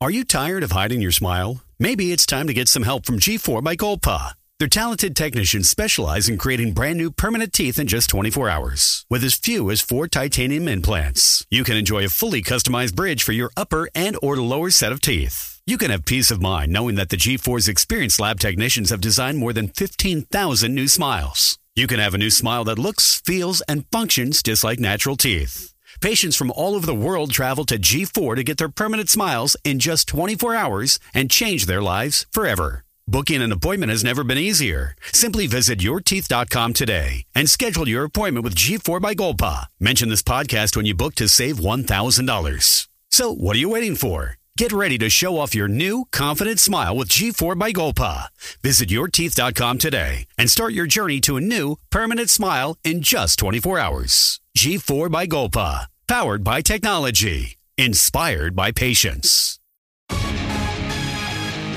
Are you tired of hiding your smile? Maybe it's time to get some help from G4 by Golpa. Their talented technicians specialize in creating brand new permanent teeth in just 24 hours. With as few as four titanium implants, you can enjoy a fully customized bridge for your upper and or lower set of teeth. You can have peace of mind knowing that the G4's experienced lab technicians have designed more than 15,000 new smiles. You can have a new smile that looks, feels, and functions just like natural teeth. Patients from all over the world travel to G4 to get their permanent smiles in just 24 hours and change their lives forever. Booking an appointment has never been easier. Simply visit yourteeth.com today and schedule your appointment with G4 by Golpa. Mention this podcast when you book to save $1,000. So, what are you waiting for? Get ready to show off your new, confident smile with G4 by Golpa. Visit yourteeth.com today and start your journey to a new, permanent smile in just 24 hours. G4 by Golpa. Powered by technology. Inspired by patience.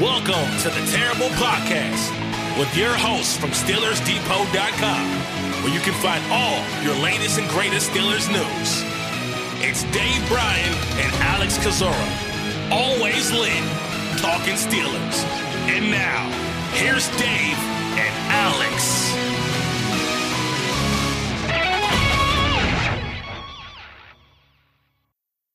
Welcome to the Terrible Podcast with your hosts from SteelersDepot.com, where you can find all your latest and greatest Steelers news. It's Dave Bryan and Alex Kozora, always lit, talking Steelers. And now, here's Dave and Alex.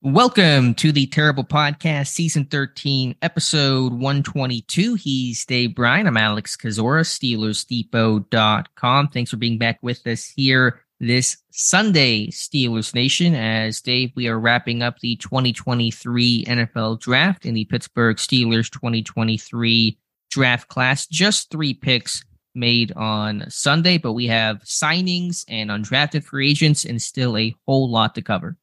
Welcome to the Terrible Podcast, Season 13, Episode 122. He's Dave Bryan. I'm Alex Kozora, SteelersDepot.com. Thanks for being back with us here this Sunday, Steelers Nation. As Dave, we are wrapping up the 2023 NFL Draft in the Pittsburgh Steelers 2023 draft class. Just three picks made on Sunday, but we have signings and undrafted free agents and still a whole lot to cover.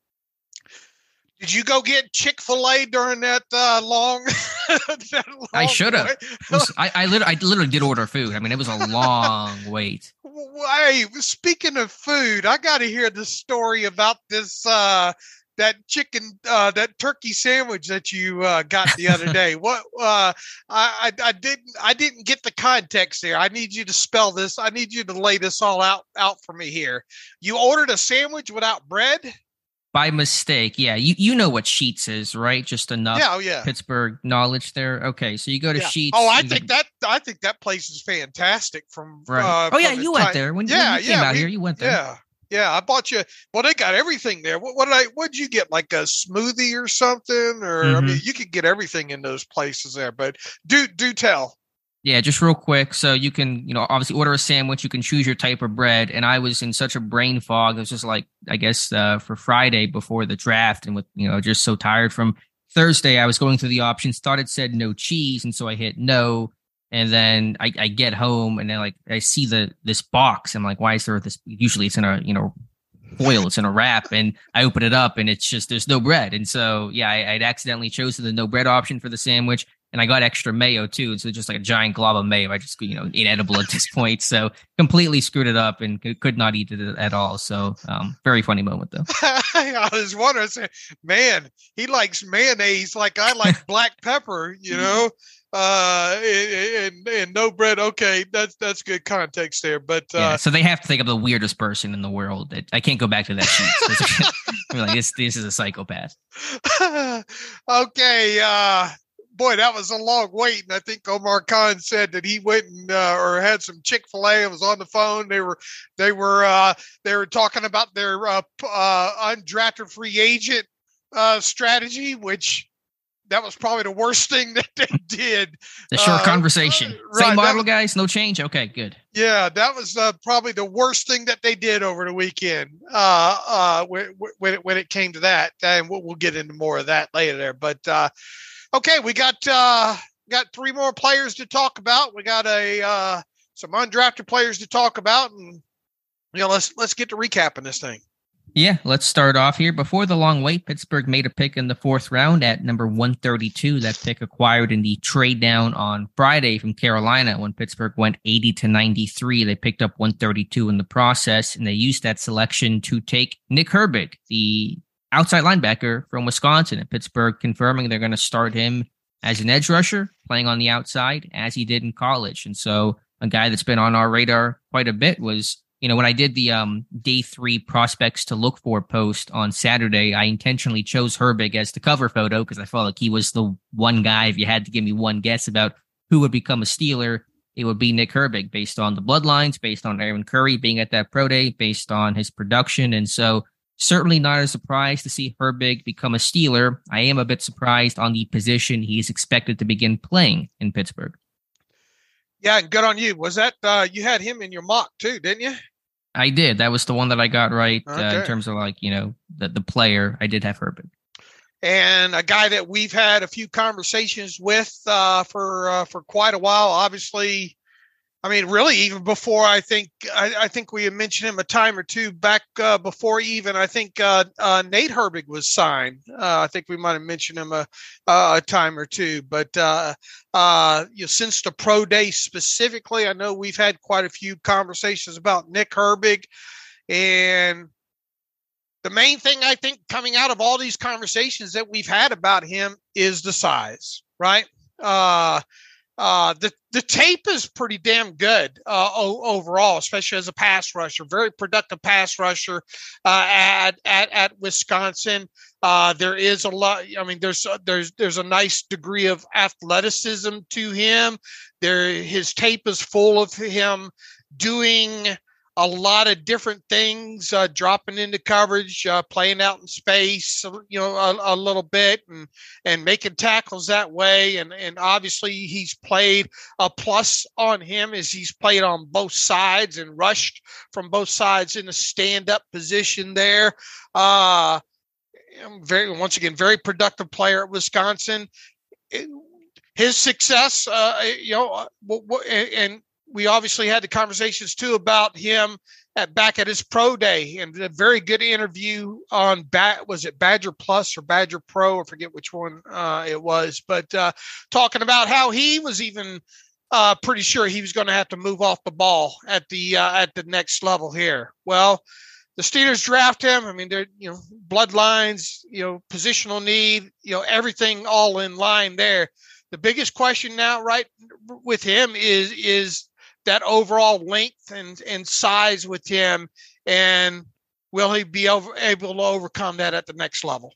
Did you go get Chick Fil A during that uh, long? that long I should have. I I, lit- I literally did order food. I mean, it was a long wait. Hey, speaking of food, I got to hear the story about this uh, that chicken uh, that turkey sandwich that you uh, got the other day. what uh, I, I I didn't I didn't get the context there. I need you to spell this. I need you to lay this all out out for me here. You ordered a sandwich without bread by mistake. Yeah, you you know what Sheetz is, right? Just enough yeah, oh, yeah. Pittsburgh knowledge there. Okay, so you go to yeah. Sheetz. Oh, I think that I think that place is fantastic. From right. Uh, oh yeah, you time. went there when, yeah, you came yeah, out we, here. You went there. Yeah. Yeah, I bought you. Well, they got everything there. What, what did I? What did you get? Like a smoothie or something? Or mm-hmm. I mean, you could get everything in those places there. But do do tell. Yeah, just real quick. So you can, you know, obviously order a sandwich. You can choose your type of bread. And I was in such a brain fog. It was just like, I guess, uh, for Friday before the draft, and with, you know, just so tired from Thursday. I was going through the options. Thought it said no cheese, and so I hit no. And then I, I get home, and then like I see the this box. I'm like, why is there this? Usually it's in a you know foil. It's in a wrap, and I open it up, and it's just there's no bread. And so yeah, I, would accidentally chosen the no bread option for the sandwich and I got extra mayo too. So just like a giant glob of mayo. I just, you know, inedible at this point. So completely screwed it up and could not eat it at all. So um, very funny moment though. I was wondering, man, he likes mayonnaise like I like black pepper, you know, uh, and, and no bread. Okay. That's, that's good context there. But, uh, yeah, so they have to think of the weirdest person in the world. I can't go back to that sheet. like, this, this is a psychopath. okay. Uh, boy, that was a long wait. And I think Omar Khan said that he went and uh, or had some Chick Fil A. and was on the phone. They were they were uh, they were talking about their uh, uh, undrafted free agent uh, strategy, which that was probably the worst thing that they did. The short uh, conversation. Right, Same model, was, guys. No change. Okay, good. Yeah, that was uh, probably the worst thing that they did over the weekend. Uh, uh, when, when it when it came to that, and we'll, we'll get into more of that later. There, but uh, Okay, we got uh got three more players to talk about. We got a uh some undrafted players to talk about and you know, let's let's get to recapping this thing. Yeah, let's start off here. Before the long wait, Pittsburgh made a pick in the fourth round at number 132. That pick acquired in the trade down on Friday from Carolina when Pittsburgh went 80 to 93. They picked up 132 in the process, and they used that selection to take Nick Herbig, the outside linebacker from Wisconsin and Pittsburgh confirming they're going to start him as an edge rusher playing on the outside as he did in college. And so a guy that's been on our radar quite a bit was you know, when I did the um, day three prospects to look for post on Saturday, I intentionally chose Herbig as the cover photo because I felt like he was the one guy. If you had to give me one guess about who would become a Steeler, it would be Nick Herbig based on the bloodlines, based on Aaron Curry being at that pro day, based on his production. And so, certainly not a surprise to see Herbig become a Steeler. I am a bit surprised on the position he's expected to begin playing in Pittsburgh. Yeah, and good on you. Was that uh, you had him in your mock too, didn't you? I did. That was the one that I got right okay. uh, in terms of like you know the the player. I did have Herbig, and a guy that we've had a few conversations with uh, for uh, for quite a while. Obviously, I mean, really, even before I think I, I, think we had mentioned him a time or two back uh, before even I think uh, uh, Nate Herbig was signed. Uh, I think we might have mentioned him a, a time or two. But uh, uh, you know, since the pro day specifically, I know we've had quite a few conversations about Nick Herbig, and the main thing I think coming out of all these conversations that we've had about him is the size, right? Uh, the the tape is pretty damn good uh, overall, especially as a pass rusher. Very productive pass rusher uh, at, at at Wisconsin. Uh, there is a lot. I mean, there's uh, there's there's a nice degree of athleticism to him. There, his tape is full of him doing a lot of different things, uh, dropping into coverage, uh, playing out in space, you know, a, a, little bit, and and making tackles that way. And and obviously he's played a plus on him as he's played on both sides and rushed from both sides in a stand up position there. Uh, very once again very productive player at Wisconsin. his success, uh, you know, uh, and we obviously had the conversations too about him at back at his pro day and a very good interview on bat was it badger plus or badger pro i forget which one uh, it was but uh, talking about how he was even uh, pretty sure he was going to have to move off the ball at the uh, at the next level here well the Steelers draft him. I mean, they're you know bloodlines, you know positional need, you know everything all in line there. The biggest question now, right, with him is is that overall length and, and size with him and will he be over, able to overcome that at the next level?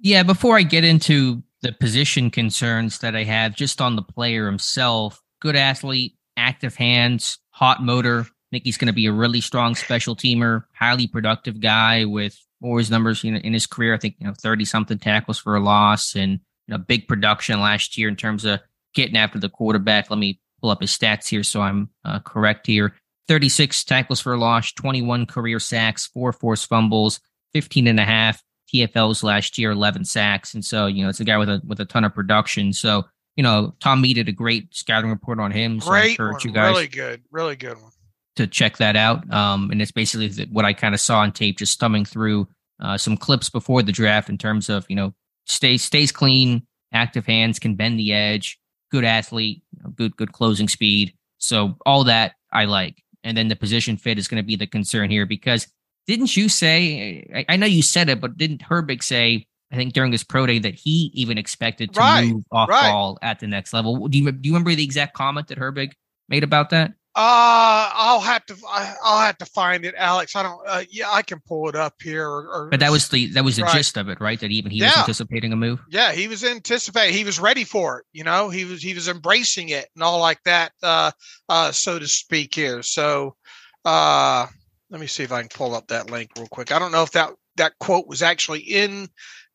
Yeah before i get into the position concerns that i have just on the player himself good athlete active hands hot motor. I think he's going to be a really strong special teamer highly productive guy with all his numbers you know, in his career i think you know 30 something tackles for a loss and you know, big production last year in terms of getting after the quarterback. Let me pull up his stats here so I'm uh, correct here. 36 tackles for loss, 21 career sacks, four forced fumbles, 15 and a half TFLs last year, 11 sacks. And so, you know, it's a guy with a with a ton of production. So, you know, Tom Mead did a great scouting report on him. So great I encourage one. you guys really good, really good one to check that out. Um, and it's basically what I kind of saw on tape, just thumbing through uh, some clips before the draft in terms of, you know, stays stays clean, active hands, can bend the edge, good athlete, good good closing speed. So all that I like. And then the position fit is going to be the concern here because didn't you say? I, I, know you said it, but didn't Herbig say? I think during his pro day that he even expected to right, move off right. ball at the next level. Do you do you remember the exact comment that Herbig made about that? Uh, I'll have to I'll have to find it, Alex. I don't. Uh, yeah, I can pull it up here. Or, or but that was the that was the right. gist of it, right? That even he yeah. was anticipating a move. Yeah, he was anticipating. He was ready for it. You know, he was he was embracing it and all like that, uh, uh, so to speak. Here, so uh, let me see if I can pull up that link real quick. I don't know if that that quote was actually in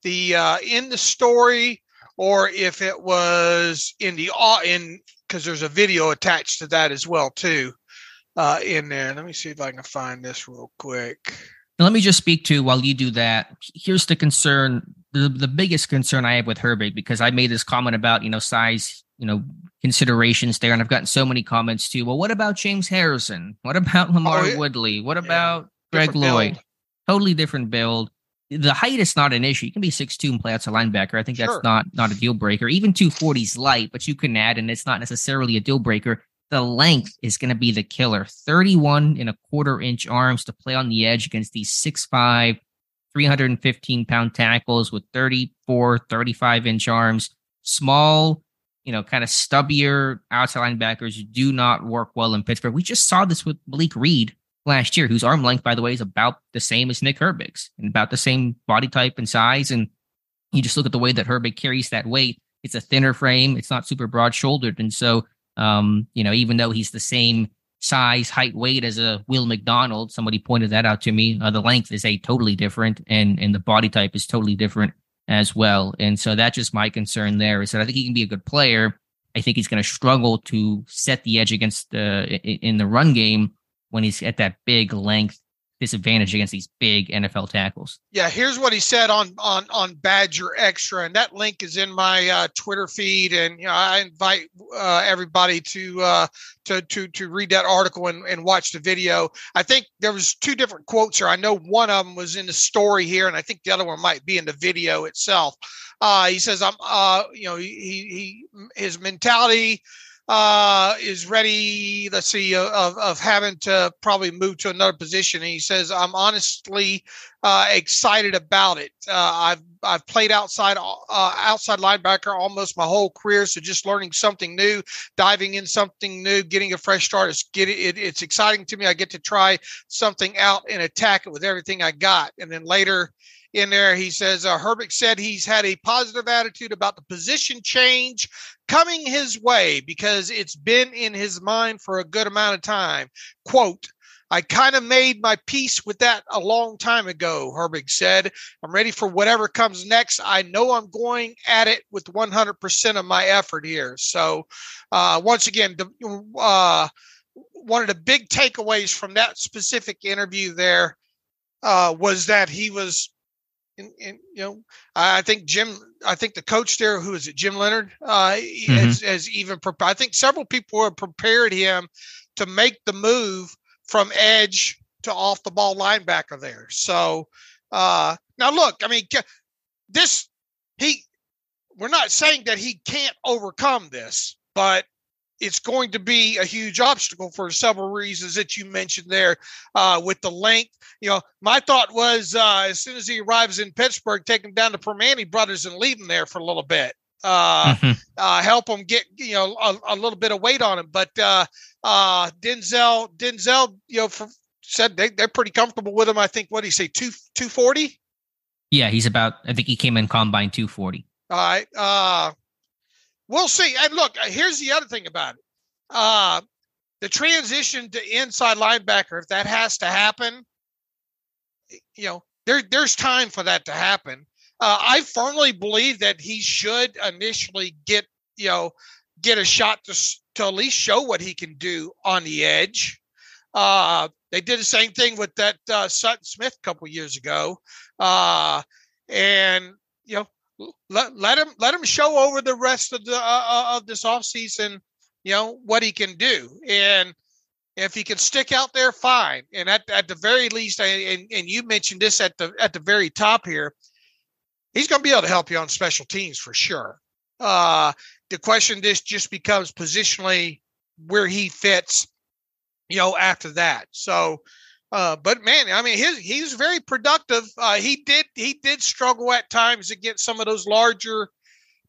the uh, in the story or if it was in the uh, in because there's a video attached to that as well too uh, in there. Let me see if I can find this real quick. Let me just speak to while you do that. Here's the concern, the, the biggest concern I have with Herbig because I made this comment about you know size, you know considerations there, and I've gotten so many comments too. Well, what about James Harrison? What about LaMarr oh, yeah. Woodley? What about yeah. Greg Lloyd? Build. Totally different build the height is not an issue. You can be six two and play outside linebacker. I think that's not not a deal breaker. Even 240 is light, but you can add, and it's not necessarily a deal breaker. The length is going to be the killer. 31 and a quarter inch arms to play on the edge against these 6'5, 315 pound tackles with 34, 35 inch arms. Small, you know, kind of stubbier outside linebackers do not work well in Pittsburgh. We just saw this with Malik Reed last year, whose arm length, by the way, is about the same as Nick Herbig's and about the same body type and size. And you just look at the way that Herbig carries that weight. It's a thinner frame. It's not super broad shouldered. And so, um, you know, even though he's the same size, height, weight as a Will McDonald, somebody pointed that out to me. Uh, the length is a totally different and, and the body type is totally different as well. And so that's just my concern there is that I think he can be a good player. I think he's going to struggle to set the edge against the in the run game when he's at that big length disadvantage against these big NFL tackles. Yeah, here's what he said on on on Badger Extra, and that link is in my uh, Twitter feed, and you know I invite uh, everybody to uh, to to to read that article and, and watch the video. I think there was two different quotes here. I know one of them was in the story here, and I think the other one might be in the video itself. Uh, he says, "I'm, uh, you know, he, he his mentality." Uh, is ready, let's see, uh, of, of having to probably move to another position. And he says, I'm honestly uh, excited about it. Uh, I've I've played outside uh, outside linebacker almost my whole career, so just learning something new, diving in something new, getting a fresh start is get it, it, It's exciting to me. I get to try something out and attack it with everything I got. And then later in there. He says uh, Herbig said he's had a positive attitude about the position change coming his way because it's been in his mind for a good amount of time. Quote, I kind of made my peace with that a long time ago, Herbig said. I'm ready for whatever comes next. I know I'm going at it with 100% of my effort here. So, uh, once again, the, uh, one of the big takeaways from that specific interview there uh, was that he was and, and, you know, I think Jim, I think the coach there, who is it, Jim Leonhard, uh, mm-hmm. has, has, even, prepared. I think several people have prepared him to make the move from edge to off the ball linebacker there. So uh, now look, I mean, this, he, we're not saying that he can't overcome this, but it's going to be a huge obstacle for several reasons that you mentioned there uh, with the length. You know, my thought was uh, as soon as he arrives in Pittsburgh, take him down to Primanti Brothers and leave him there for a little bit. Uh, mm-hmm. uh, help him get you know a, a, little bit of weight on him. But uh, uh, Denzel, Denzel, you know, for, said they, they're pretty comfortable with him. I think what do you say two two forty? Yeah, he's about. I think he came in combine two forty. All right. Uh, We'll see. And look, uh, here's the other thing about it. Uh, the transition to inside linebacker, if that has to happen, you know, there there's time for that to happen. Uh, I firmly believe that he should initially get, you know, get a shot to to at least show what he can do on the edge. Uh, they did the same thing with that uh, Sutton Smith a couple years ago, uh, and you know, let, let him let him show over the rest of the uh, uh of this offseason, you know, what he can do. And if he can stick out there, fine. And at, at the very least, and, and you mentioned this at the at the very top here, he's going to be able to help you on special teams for sure. Uh, the question this just becomes positionally where he fits, you know, after that. So uh, but man, I mean, his he's very productive. Uh, he did he did struggle at times to get some of those larger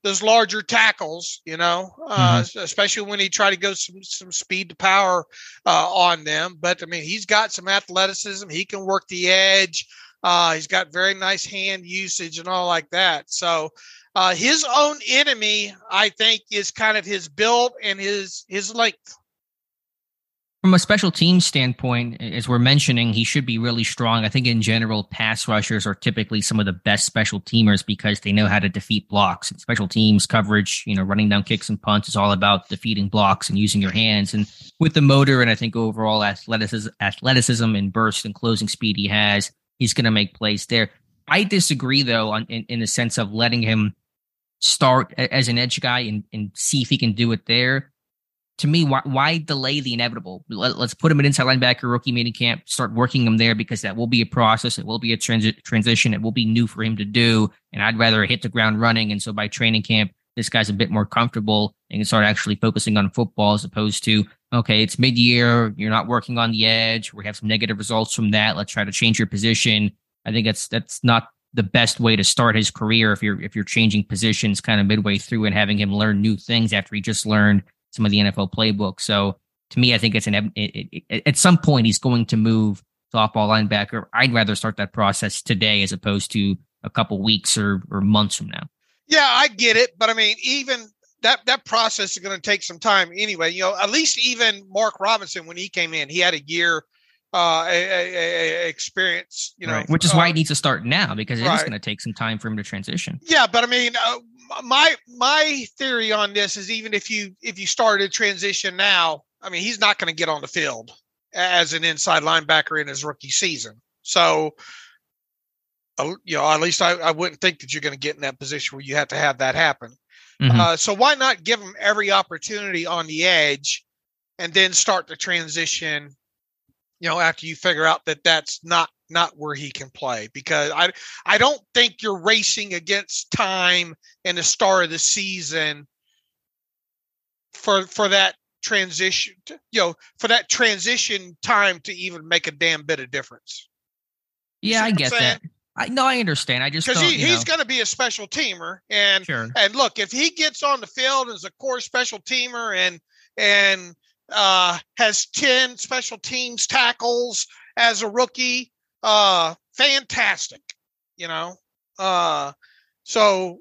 those larger tackles, you know, uh, mm-hmm. especially when he tried to go some some speed to power uh, on them. But I mean, he's got some athleticism. He can work the edge. Uh, he's got very nice hand usage and all like that. So uh, his own enemy, I think, is kind of his build and his his length. From a special team standpoint, as we're mentioning, he should be really strong. I think in general, pass rushers are typically some of the best special teamers because they know how to defeat blocks. And special teams coverage, you know, running down kicks and punts is all about defeating blocks and using your hands. And with the motor and I think overall athleticism, athleticism and burst and closing speed he has, he's going to make plays there. I disagree though, on, in, in the sense of letting him start as an edge guy and, and see if he can do it there to me, why, why delay the inevitable? Let, us put him in inside linebacker rookie meeting camp, start working him there because that will be a process. It will be a transi- transition. It will be new for him to do. And I'd rather hit the ground running. And so by training camp, this guy's a bit more comfortable and can start actually focusing on football as opposed to, okay, it's mid year. You're not working on the edge. We have some negative results from that. Let's try to change your position. I think that's, that's not the best way to start his career if you're, if you're changing positions kind of midway through and having him learn new things after he just learned some of the NFL playbook. So to me, I think it's an it, it, at some point he's going to move to off-ball linebacker. I'd rather start that process today as opposed to a couple weeks or or months from now. Yeah, I get it, but I mean, even that that process is going to take some time anyway. You know, at least even Mark Robinson when he came in, he had a year uh a, a, a experience you know right. which is uh, why he needs to start now because it right. is going to take some time for him to transition yeah but i mean uh, my my theory on this is even if you if you started transition now i mean he's not going to get on the field as an inside linebacker in his rookie season so you know at least I, I wouldn't think that you're going to get in that position where you have to have that happen Mhm. uh, so why not give him every opportunity on the edge and then start the transition you know after you figure out that that's not not where he can play because i i don't think you're racing against time in the start of the season for for that transition you know for that transition time to even make a damn bit of difference. Yeah i get that. i no i understand. I just because he, he's going to be a special teamer and sure. and look, if he gets on the field as a core special teamer and and uh, has ten special teams tackles as a rookie, uh, fantastic. You know, uh, so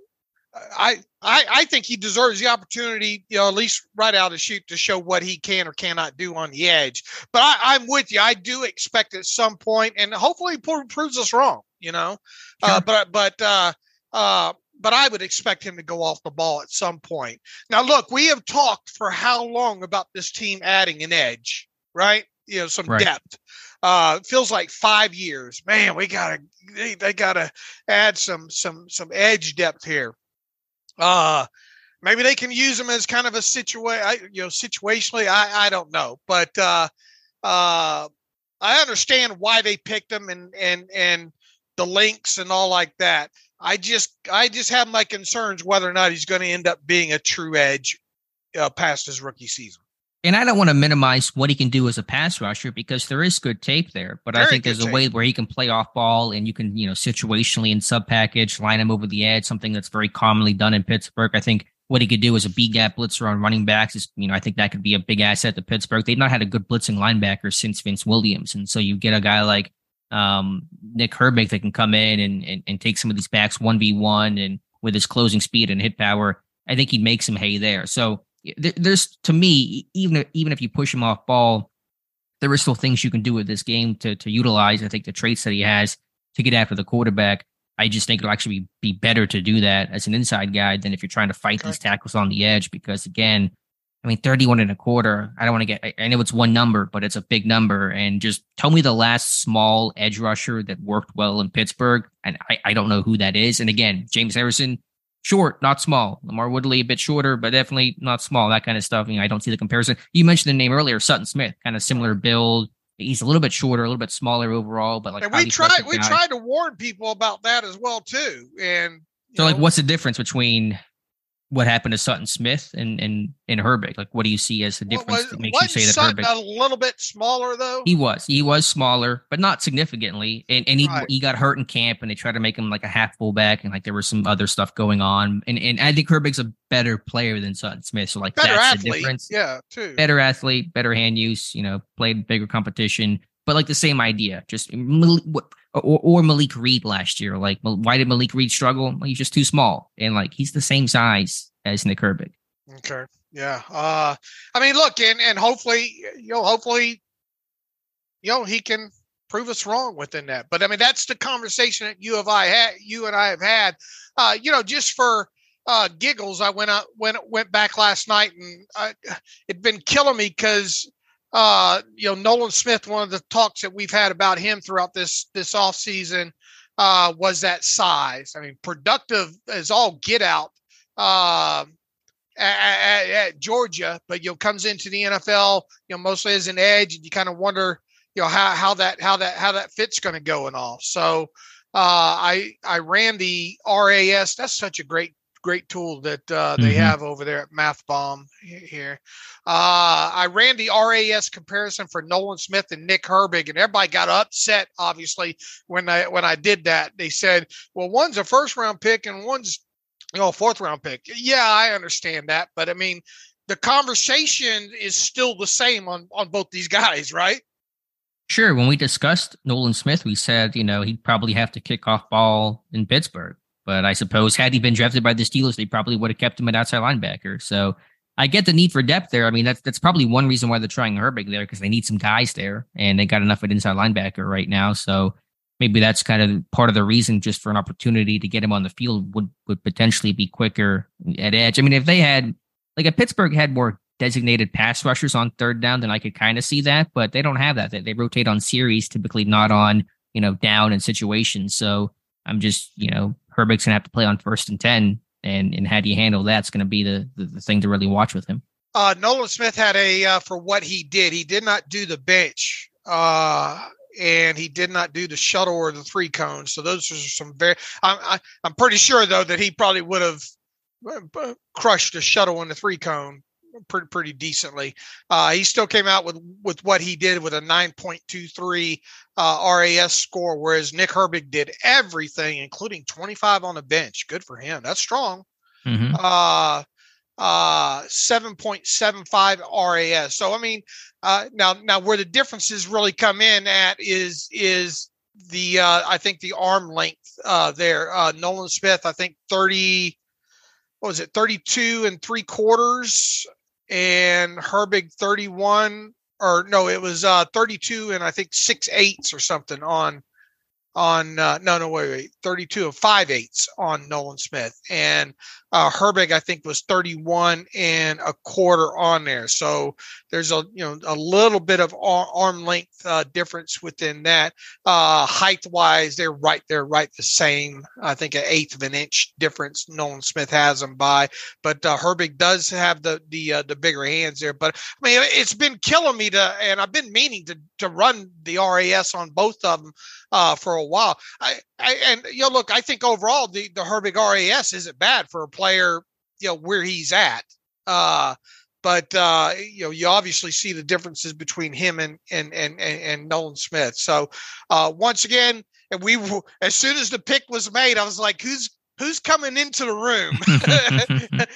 I I I think he deserves the opportunity. You know, at least right out of shoot to show what he can or cannot do on the edge. But I, I'm with you. I do expect at some point, and hopefully, he proves us wrong. You know, uh, but but uh, uh, but I would expect him to go off the ball at some point. Now, look, we have talked for how long about this team adding an edge, right? You know, some Right. depth. Uh, feels like five years. Man, we gotta they, they gotta add some some some edge depth here. Uh maybe they can use them as kind of a situation, you know, situationally. I I don't know, but uh, uh, I understand why they picked them and and and the links and all like that. I just I just have my concerns whether or not he's going to end up being a true edge uh, past his rookie season. And I don't want to minimize what he can do as a pass rusher because there is good tape there. But I think there's a way where he can play off ball and you can, you know, situationally in sub package, line him over the edge, something that's very commonly done in Pittsburgh. I think what he could do as a B gap blitzer on running backs is, you know, I think that could be a big asset to Pittsburgh. They've not had a good blitzing linebacker since Vince Williams. And so you get a guy like um, Nick Herbig that can come in and, and, and take some of these backs 1v1 and with his closing speed and hit power, I think he makes some hay there. So there's to me, even if, even if you push him off ball, there are still things you can do with this game to to utilize. I think the traits that he has to get after the quarterback. I just think it'll actually be, be better to do that as an inside guy than if you're trying to fight these tackles on the edge. Because again, I mean, 31 and a quarter. I don't want to get. I, I know it's one number, but it's a big number. And just tell me the last small edge rusher that worked well in Pittsburgh, and I, I don't know who that is. And again, James Harrison, short, not small. LaMarr Woodley a bit shorter, but definitely not small. That kind of stuff. You know, I don't see the comparison. You mentioned the name earlier, Sutton Smith, kind of similar build. He's a little bit shorter, a little bit smaller overall, but like and we tried we guy. tried to warn people about that as well too. And So, like, what's the difference between what happened to Sutton Smith and and and Herbig? Like, what do you see as the difference was, that makes you say that Sutton Herbig? a little bit smaller though? He was. He was smaller, but not significantly. And and he Right. he got hurt in camp, and they tried to make him like a half fullback, and like there was some other stuff going on. And and I think Herbig's a better player than Sutton Smith. So like Better that's the athlete, difference. yeah, too. Better athlete, better hand use. You know, played bigger competition, but like the same idea. Just what- or, or Malik Reed last year. Like why did Malik Reed struggle? Well, he's just too small, and like he's the same size as Nick Herbig. Okay. Yeah. Uh I mean look and and hopefully you know hopefully you know he can prove us wrong within that. But I mean that's the conversation that you have I had you and I have had. Uh you know just for uh giggles I went out went went back last night and I it'd been killing me cuz uh you know Nolan Smith one of the talks that we've had about him throughout this this off season uh was that size. I mean productive as all get out. Um at, at, at Georgia, but you know comes into the NFL, you know mostly as an edge, and you kind of wonder, you know how how that how that how that fit's going to go and all. So uh, I I ran the RAS. That's such a great great tool that uh, they Mhm. have over there at MathBomb he- here. Uh, I ran the RAS comparison for Nolan Smith and Nick Herbig, and everybody got upset obviously when I when I did that. They said, "Well, one's a first round pick and one's you know, a fourth round pick. Yeah, I understand that, but I mean, the conversation is still the same on on both these guys, right? Sure. When we discussed Nolan Smith, we said, you know, he'd probably have to kick off ball in Pittsburgh. But I suppose had he been drafted by the Steelers, they probably would have kept him at outside linebacker. So I get the need for depth there. I mean, that's that's probably one reason why they're trying Herbig there because they need some guys there, and they got enough at inside linebacker right now. So maybe that's kind of part of the reason, just for an opportunity to get him on the field would would potentially be quicker at edge. I mean, if they had like if Pittsburgh had more designated pass rushers on third down, then I could kind of see that. But they don't have that. They, they rotate on series, typically not on you know down and situations. So I'm just you know Herbig's gonna have to play on first and ten, and and how do you handle that's going to be the, the, the thing to really watch with him. Uh, Nolan Smith had a uh, for what he did. He did not do the bench. Uh, and he did not do the shuttle or the three cones. So those are some very. I'm I, am i am pretty sure though that he probably would have uh, crushed a shuttle and the three cone pretty pretty decently. Uh, he still came out with with what he did with a 9.23 uh, RAS score, whereas Nick Herbig did everything, including 25 on the bench. Good for him. That's strong. Mm-hmm. Uh, uh, 7.75 RAS. So I mean, uh, now now where the differences really come in at is is the uh, I think the arm length uh, there. Uh, Nolan Smith, I think 30 what was it 32 and three quarters and Herbig 31 or no, it was uh 32 and I think six eighths or something on on uh, no no wait wait 32 of eighths on Nolan Smith. And uh, Herbig I think was 31 and a quarter on there. So there's a you know a little bit of arm length uh, difference within that. Uh, height wise they're right they're right the same I think an eighth of an inch difference Nolan Smith has them by. But uh, Herbig does have the the uh, the bigger hands there. But I mean it's been killing me to and I've been meaning to to run the RAS on both of them uh, for a while. I, I and you know, look, I think overall the the Herbig RAS isn't bad for a player, you know, where he's at. Uh, but uh, you know, you obviously see the differences between him and and and and, and Nolan Smith. So uh, once again, and we as soon as the pick was made, I was like, who's who's coming into the room?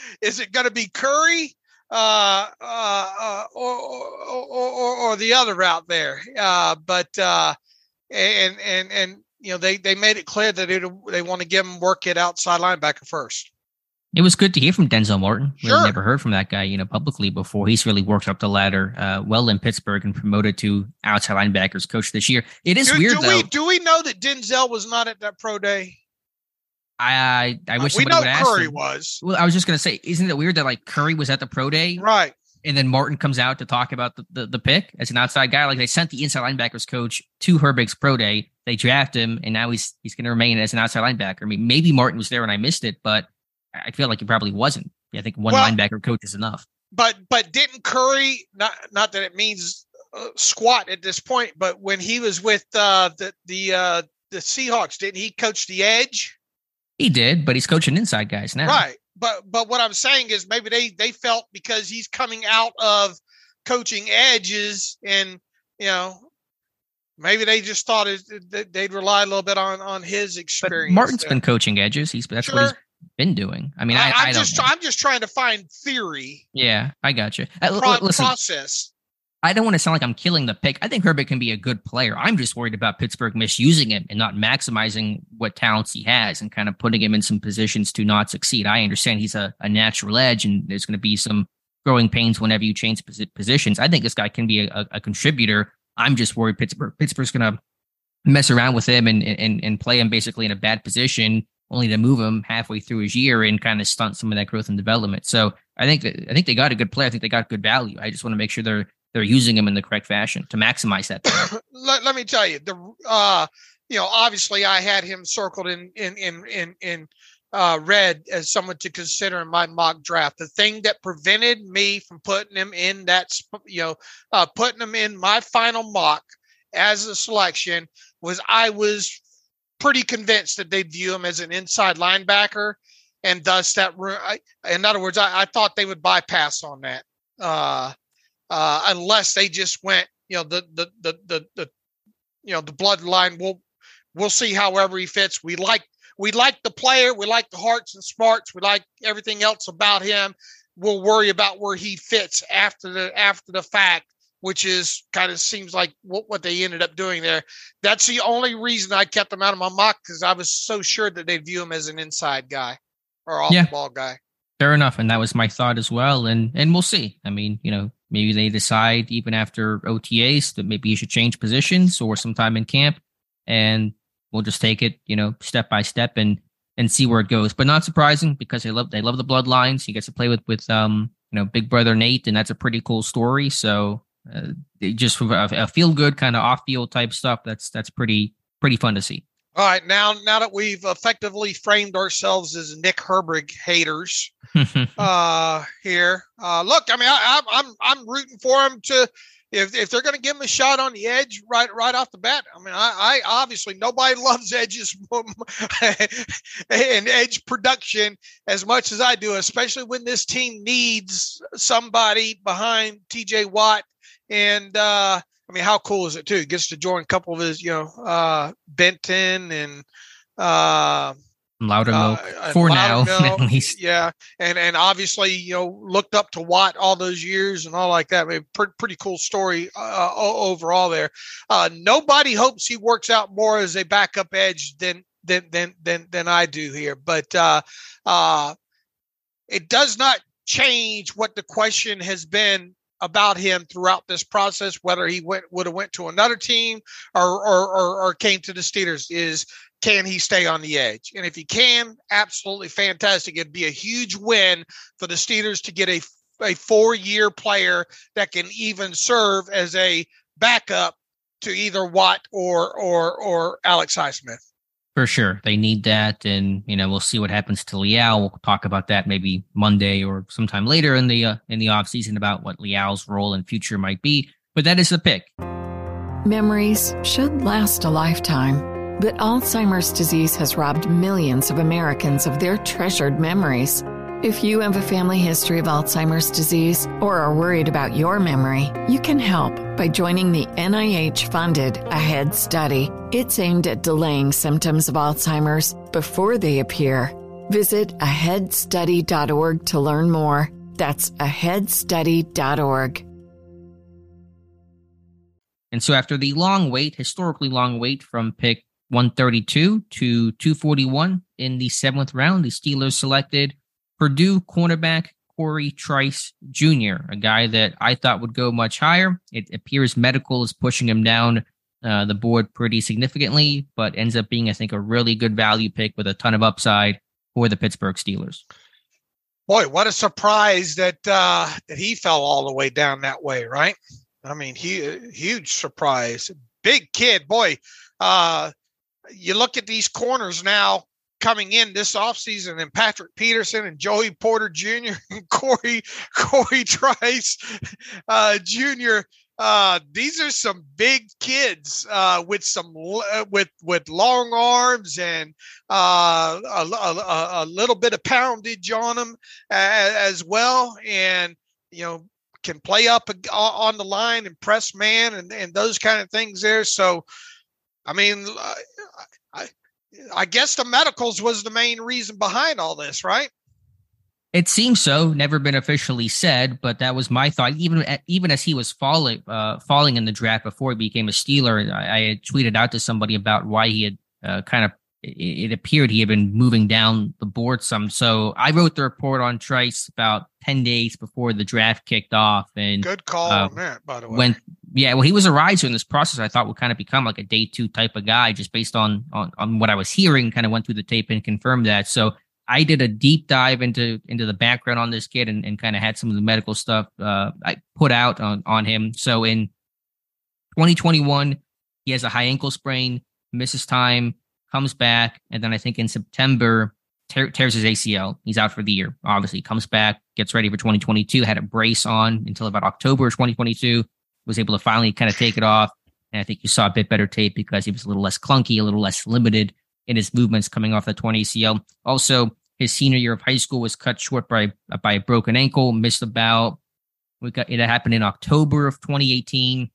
Is it going to be Curry? Uh, uh, uh, or, or, or, or, the other route there. Uh, but uh, and and and you know they they made it clear that it, they want to give him work at outside linebacker first. It was good to hear from Denzel Martin. Really sure. never heard from that guy, you know, publicly before. He's really worked up the ladder uh, well in Pittsburgh and promoted to outside linebackers coach this year. It is do, weird do though. We, do we know that Denzel was not at that pro day? I I, I wish uh, we know. Curry was. Well, I was just gonna say, isn't it weird that like Curry was at the pro day, right? And then Martin comes out to talk about the, the, the, pick as an outside guy. Like they sent the inside linebackers coach to Herbig's pro day. They draft him, and now he's he's going to remain as an outside linebacker. I mean, maybe Martin was there and I missed it, but I feel like he probably wasn't. I think one well, linebacker coach is enough. But but didn't Curry not not that it means uh, squat at this point, but when he was with uh, the the uh, the Seahawks, didn't he coach the edge? He did, but he's coaching inside guys now. Right but but what I'm saying is maybe they they felt because he's coming out of coaching edges and you know maybe they just thought it, they'd rely a little bit on on his experience. But Martin's there. been coaching edges. He's that's sure. what he's been doing. I mean, I, I, am just know. I'm just trying to find theory. Yeah, I got you. Uh, Pro- listen, process. I don't want to sound like I'm killing the pick. I think Herbig can be a good player. I'm just worried about Pittsburgh misusing him and not maximizing what talents he has and kind of putting him in some positions to not succeed. I understand he's a, a natural edge and there's going to be some growing pains whenever you change positions. I think this guy can be a, a contributor. I'm just worried Pittsburgh Pittsburgh's going to mess around with him and, and and play him basically in a bad position, only to move him halfway through his year and kind of stunt some of that growth and development. So I think that I think they got a good player. I think they got good value. I just want to make sure they're they're using them in the correct fashion to maximize that. let, let me tell you, the uh, you know, obviously I had him circled in in in in in uh, red as someone to consider in my mock draft. The thing that prevented me from putting him in that, you know, uh, putting him in my final mock as a selection was I was pretty convinced that they'd view him as an inside linebacker, and thus that. In other words, I, I thought they would bypass on that. Uh, uh, unless they just went, you know, the the the the, the you know the bloodline. We'll we'll see however he fits. We like we like the player. We like the hearts and smarts. We like everything else about him. we'll worry about where he fits after the after the fact which is kind of seems like what, what they ended up doing there. That's the only reason I kept him out of my mock because I was so sure that they'd view him as an inside guy or off yeah. the ball guy. Fair enough, and that was my thought as well. And and we'll see. I mean, you know, maybe they decide even after OTAs that maybe you should change positions or sometime in camp, and we'll just take it, you know, step by step and and see where it goes. But not surprising because they love they love the bloodlines. He gets to play with with um you know Big Brother Nate, and that's a pretty cool story. So uh, just a, a feel good kind of off field type stuff. That's that's pretty pretty fun to see. All right, now now that we've effectively framed ourselves as Nick Herbig haters uh, here, uh, look, I mean, I, I'm I'm rooting for him to if if they're going to give him a shot on the edge right right off the bat. I mean, I, I obviously nobody loves edges and edge production as much as I do, especially when this team needs somebody behind T.J. Watt and uh, I mean, how cool is it too? He gets to join a couple of his, you know, uh, Benton and uh, Loudermilk uh, for now, at least. Yeah, and and obviously, you know, looked up to Watt all those years and all like that. I mean, pretty, pretty cool story uh, overall there. Uh, nobody hopes he works out more as a backup edge than than than than than I do here, but uh, uh, it does not change what the question has been about him throughout this process, whether he went would have went to another team or, or or, or came to the Steelers, is can he stay on the edge? And if he can, absolutely fantastic. It'd be a huge win for the Steelers to get a a four year player that can even serve as a backup to either Watt or or or Alex Highsmith. For sure. They need that. And, you know, we'll see what happens to Leal. We'll talk about that maybe Monday or sometime later in the uh, in the off season about what Leal's role and future might be. But that is the pick. Memories should last a lifetime, but Alzheimer's disease has robbed millions of Americans of their treasured memories. If you have a family history of Alzheimer's disease or are worried about your memory, you can help by joining the NIH funded AHEAD study. It's aimed at delaying symptoms of Alzheimer's before they appear. Visit aheadstudy.org to learn more. That's aheadstudy.org. And so, after the long wait, historically long wait from pick 132 to 241 in the seventh round, the Steelers selected Purdue cornerback Cory Trice Jr., a guy that I thought would go much higher. It appears medical is pushing him down uh, the board pretty significantly, but ends up being, I think, a really good value pick with a ton of upside for the Pittsburgh Steelers. Boy, what a surprise that uh, that he fell all the way down that way, right? I mean, he huge surprise. Big kid, boy. Uh, you look at these corners now coming in this offseason and Patrick Peterson and Joey Porter Jr. and Cory Cory Trice uh, Jr. Uh, these are some big kids uh, with some uh, with with long arms and uh, a, a, a, little bit of poundage on them as, as well, and you know can play up on the line and press man and, and those kind of things there. So, I mean, I, guess the medicals was the main reason behind all this, right? It seems so. Never been officially said, but that was my thought. Even even as he was falling uh, falling in the draft before he became a Steeler, I, I had tweeted out to somebody about why he had uh, kind of. It, it appeared he had been moving down the board some. So I wrote the report on Trice about ten days before the draft kicked off, and good call uh, on that, by the way. Went yeah, well, he was a riser in this process. I thought would kind of become like a day two type of guy, just based on on, on what I was hearing. Kind of went through the tape and confirmed that. So I did a deep dive into into the background on this kid and, and kind of had some of the medical stuff uh, I put out on on him. So in 2021, he has a high ankle sprain, misses time, comes back, and then I think in September tears his ACL. He's out for the year. Obviously, comes back, gets ready for 2022. Had a brace on until about October 2022 was able to finally kind of take it off. And I think you saw a bit better tape because he was a little less clunky, a little less limited in his movements coming off the 20 ACL. Also, his senior year of high school was cut short by by a broken ankle, missed about. We got it happened in October of 2018.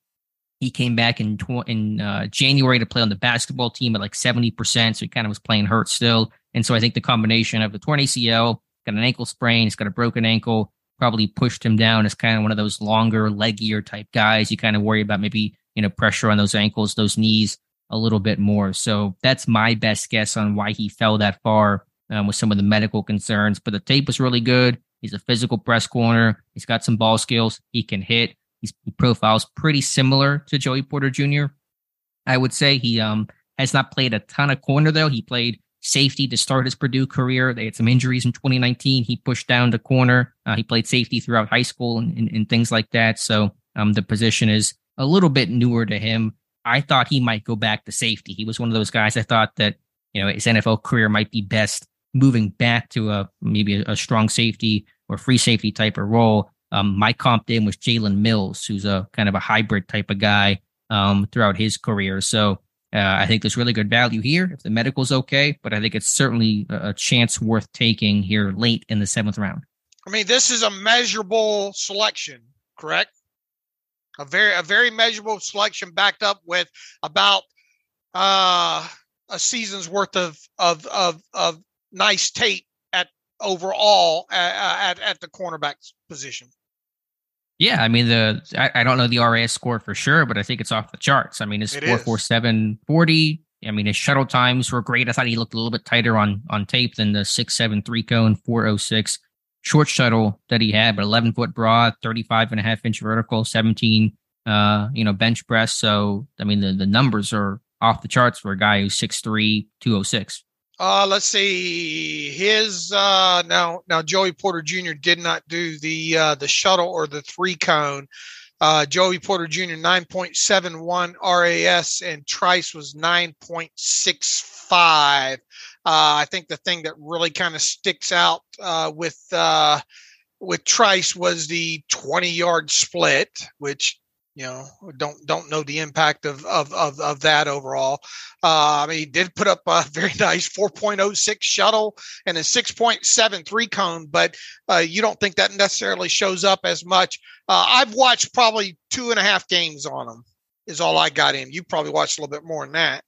He came back in tw- in uh, January to play on the basketball team at like 70%, so he kind of was playing hurt still. And so I think the combination of the torn ACL, got an ankle sprain, he's got a broken ankle, probably pushed him down as kind of one of those longer, leggier type guys. You kind of worry about maybe, you know, pressure on those ankles, those knees a little bit more. So that's my best guess on why he fell that far um, with some of the medical concerns. But the tape was really good. He's a physical press corner. He's got some ball skills. He can hit. He's, he profiles pretty similar to Joey Porter Jr. I would say he um has not played a ton of corner though. He played safety to start his Purdue career. They had some injuries in 2019. He pushed down to corner. Uh, he played safety throughout high school and, and, and things like that. So um, the position is a little bit newer to him. I thought he might go back to safety. He was one of those guys I thought that you know his NFL career might be best moving back to a maybe a, a strong safety or free safety type of role. Um, my comp in was Jalen Mills, who's a kind of a hybrid type of guy um, throughout his career. So uh, I think there's really good value here if the medical's okay, but I think it's certainly a chance worth taking here late in the seventh round. I mean, this is a measurable selection, correct? A very a very measurable selection backed up with about uh, a season's worth of of of of nice tape at overall at, at, at the cornerback position. Yeah, I mean the I, I, don't know the RAS score for sure, but I think it's off the charts. I mean it's four four seven forty. I mean his shuttle times were great. I thought he looked a little bit tighter on on tape than the six seven three cone four oh six short shuttle that he had, but eleven foot broad, 35 and a half inch vertical, seventeen uh, you know, bench press. So I mean the, the numbers are off the charts for a guy who's 6'3, 206. Uh, let's see. His uh, now now Joey Porter Jr. did not do the uh, the shuttle or the three cone. Uh, Joey Porter Jr. 9.71 RAS and Trice was 9.65. Uh, I think the thing that really kind of sticks out uh, with uh, with Trice was the 20 yard split, which you know don't don't know the impact of of of, of that overall uh, i mean he did put up a very nice 4.06 shuttle and a 6.73 cone but uh, you don't think that necessarily shows up as much uh, i've watched probably two and a half games on him is all i got in you probably watched a little bit more than that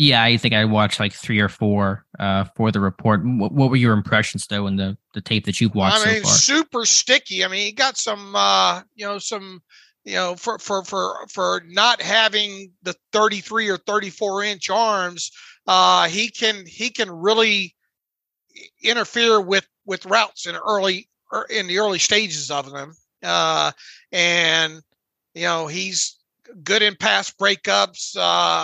yeah, I think I watched like three or four uh, for the report. What, what, were your impressions though in the the tape that you've watched I mean, so? Super sticky. I mean, he got some, uh, you know, some you know, for for for for not having the 33 or 34 inch arms, uh, he can he can really interfere with with routes in early er, in the early stages of them. Uh, and you know, he's good in pass breakups. Uh,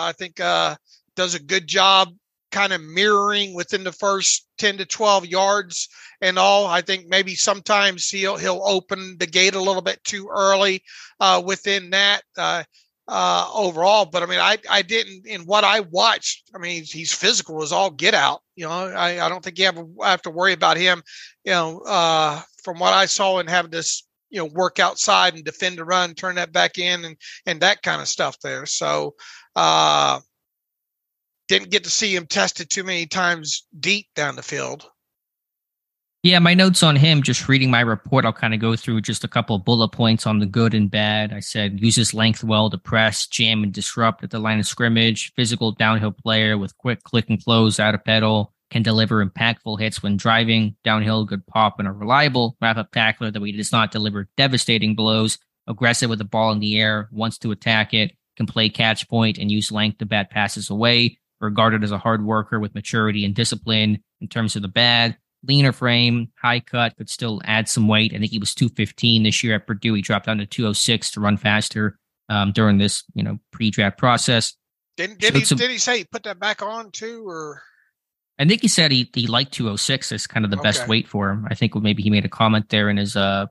I think uh, does a good job kind of mirroring within the first 10 to 12 yards and all. I think maybe sometimes he'll he'll open the gate a little bit too early uh, within that uh, uh, overall. But I mean, I I didn't in what I watched. I mean, he's, physical as all get out. You know, I, I don't think you have, have to worry about him. You know, uh, from what I saw and having this you know work outside and defend the run, turn that back in, and and that kind of stuff there. So. Didn't get to see him tested too many times deep down the field. Yeah, my notes on him, just reading my report, I'll kind of go through just a couple bullet points on the good and bad. I said uses length well to press, jam, and disrupt at the line of scrimmage. Physical downhill player with quick click and close out of pedal. Can deliver impactful hits when driving. Downhill, good pop, and a reliable wrap up tackler that he does not deliver devastating blows. Aggressive with the ball in the air, wants to attack it, can play catch point and use length to bat passes away regarded as a hard worker with maturity and discipline in terms of the bad. Leaner frame, high cut, could still add some weight. I think he was 215 this year at Purdue. He dropped down to 206 to run faster um, during this, you know, pre-draft process. Did, did he some, did he say he put that back on too, or? I think he said he he liked 206 as kind of the okay. best weight for him. I think maybe he made a comment there in his uh,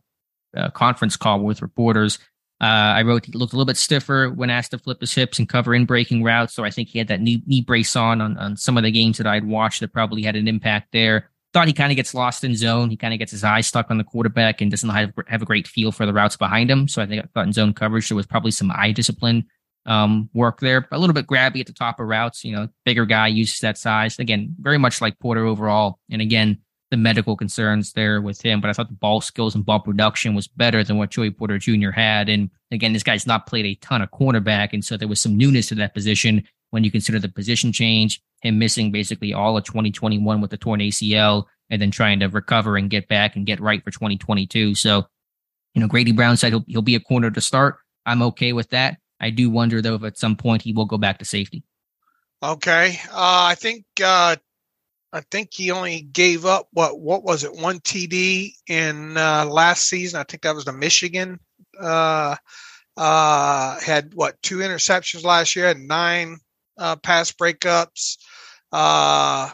uh conference call with reporters. Uh, I wrote he looked a little bit stiffer when asked to flip his hips and cover in breaking routes. So I think he had that knee, knee brace on, on on some of the games that I'd watched that probably had an impact there. Thought he kind of gets lost in zone. He kind of gets his eyes stuck on the quarterback and doesn't have, have a great feel for the routes behind him. So I think I thought in zone coverage there was probably some eye discipline um, work there. A little bit grabby at the top of routes. You know, bigger guy uses that size. Again, very much like Porter overall. And again, the medical concerns there with him, but I thought the ball skills and ball production was better than what Joey Porter Jr. had. And again, this guy's not played a ton of cornerback, and so there was some newness to that position when you consider the position change, him missing basically all of 2021 with the torn ACL, and then trying to recover and get back and get right for 2022. So, you know, Grady Brown said he'll, he'll be a corner to start. I'm okay with that. I do wonder though if at some point he will go back to safety. Okay, uh, I think uh, I think he only gave up what what was it one TD in uh, last season. I think that was the Michigan. Uh, uh, had what two interceptions last year, had nine uh, pass breakups. Uh,